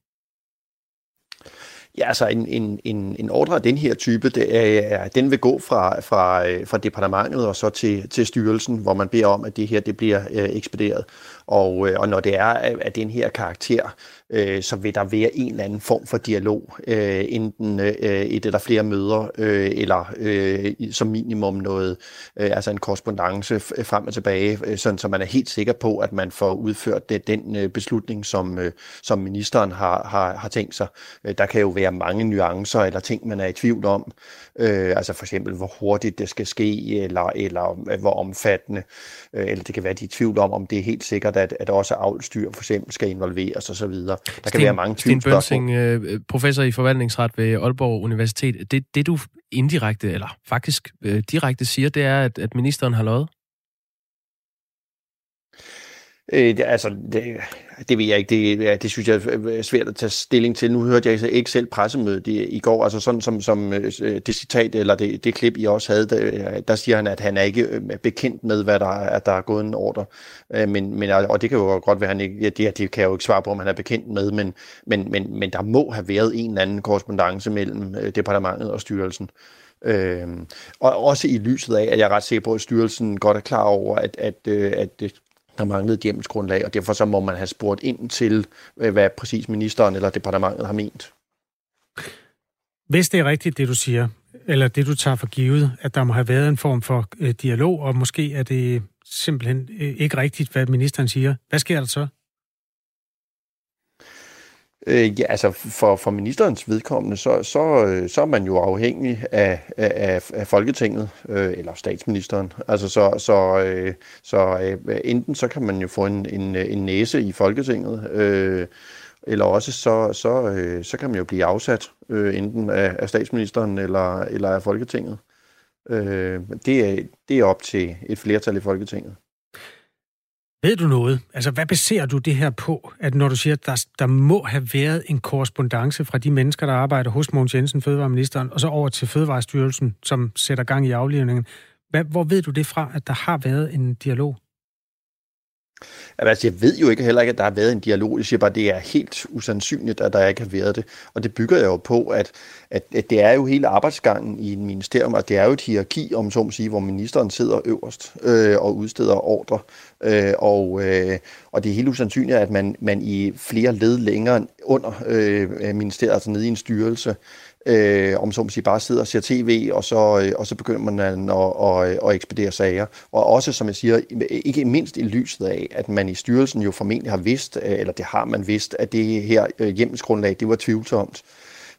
Ja, altså en, en, en, en ordre af den her type, det er, den vil gå fra, fra, øh, fra departementet og så til, til styrelsen, hvor man beder om, at det her det bliver øh, ekspederet. Og, øh, og når det er af den her karakter, øh, så vil der være en eller anden form for dialog, øh, enten øh, et eller flere møder, øh, eller øh, som minimum noget, øh, altså en korrespondence frem og tilbage, øh, sådan så man er helt sikker på, at man får udført det, den øh, beslutning, som, øh, som ministeren har, har, har tænkt sig. Øh, der kan jo være mange nuancer eller ting, man er i tvivl om, øh, altså for eksempel hvor hurtigt det skal ske, eller, eller hvor omfattende, øh, eller det kan være, de er i tvivl om, om det er helt sikkert, at, at også avlstyr for eksempel skal involveres osv. Der Sten, kan være mange Sten Bønsing, øh, professor i forvaltningsret ved Aalborg Universitet. Det, det du indirekte, eller faktisk øh, direkte siger, det er, at, at ministeren har lovet? Øh, det, altså, det, det ved jeg ikke. Det, ja, det synes jeg er svært at tage stilling til. Nu hørte jeg ikke selv pressemødet i, i går. Altså sådan som, som øh, øh, det citat, eller det, det klip, I også havde, der, øh, der siger han, at han er ikke bekendt med, hvad der at der er gået en ordre. Øh, men, men, og det kan jo godt være, han ikke, ja, det, det kan jeg jo ikke svare på, om han er bekendt med, men, men, men, men der må have været en eller anden korrespondence mellem departementet og styrelsen. Øh, og også i lyset af, at jeg er ret sikker på, at styrelsen godt er klar over, at, at, at, at der manglede et hjemmelsgrundlag, og derfor så må man have spurgt ind til, øh, hvad præcis ministeren eller departementet har ment. Hvis det er rigtigt, det du siger, eller det du tager for givet, at der må have været en form for øh, dialog, og måske er det simpelthen øh, ikke rigtigt, hvad ministeren siger, hvad sker der så? Øh, ja, altså for, for ministerens vedkommende, så, så, øh, så er man jo afhængig af, af, af Folketinget, øh, eller statsministeren. Altså så, så, øh, så øh, enten så kan man jo få en, en, en næse i Folketinget, øh, eller også så, så, øh, så kan man jo blive afsat, øh, enten af, af statsministeren eller, eller af Folketinget. Øh, det, er, det er op til et flertal i Folketinget. Ved du noget? Altså, hvad baserer du det her på, at når du siger, at der, der må have været en korrespondence fra de mennesker, der arbejder hos Mogens Jensen, Fødevareministeren, og så over til Fødevarestyrelsen, som sætter gang i aflivningen. Hvad, hvor ved du det fra, at der har været en dialog? Altså, jeg ved jo ikke heller ikke, at der har været en dialog. Jeg siger bare, at det er helt usandsynligt, at der ikke har været det. Og det bygger jeg jo på, at, at, at det er jo hele arbejdsgangen i en ministerium, og det er jo et hierarki, om så må sige, hvor ministeren sidder øverst øh, og udsteder ordre. Øh, og, øh, og det er helt usandsynligt, at man, man i flere led længere under øh, ministeriet, altså nede i en styrelse, øh, om så man sige, bare sidder og ser tv, og så, øh, og så begynder man at, at, at ekspedere sager. Og også, som jeg siger, ikke mindst i lyset af, at man i styrelsen jo formentlig har vidst, øh, eller det har man vidst, at det her øh, hjemmelsgrundlag, det var tvivlsomt.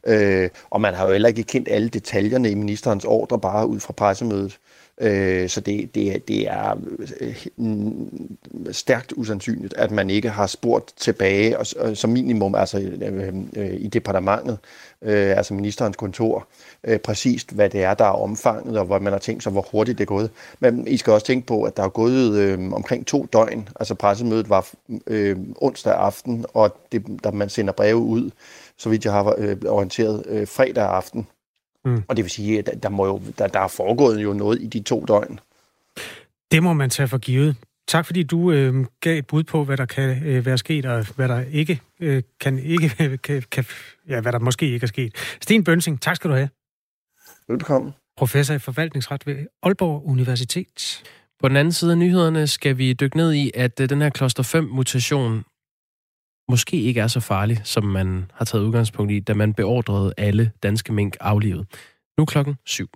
Øh, og man har jo heller ikke kendt alle detaljerne i ministerens ordre bare ud fra pressemødet. Øh, Øh, så det, det, det er øh, øh, stærkt usandsynligt, at man ikke har spurgt tilbage, og, og som minimum altså øh, øh, i departementet, øh, altså ministerens kontor, øh, præcist hvad det er, der er omfanget, og hvor man har tænkt sig, hvor hurtigt det er gået. Men I skal også tænke på, at der er gået øh, omkring to døgn, altså pressemødet var øh, onsdag aften, og det, da man sender breve ud, så vidt jeg har øh, orienteret, øh, fredag aften. Mm. Og det vil sige, at der, der, må jo, der, der er foregået jo noget i de to døgn. Det må man tage for givet. Tak fordi du øh, gav et bud på, hvad der kan øh, være sket, og hvad der ikke øh, kan ikke kan, kan, ja, hvad der måske ikke er sket. Sten Bønsing, tak skal du have. Velkommen. Professor i forvaltningsret ved Aalborg Universitet. På den anden side af nyhederne skal vi dykke ned i, at øh, den her kloster 5-mutation måske ikke er så farlig, som man har taget udgangspunkt i, da man beordrede alle danske mink aflivet. Nu klokken syv.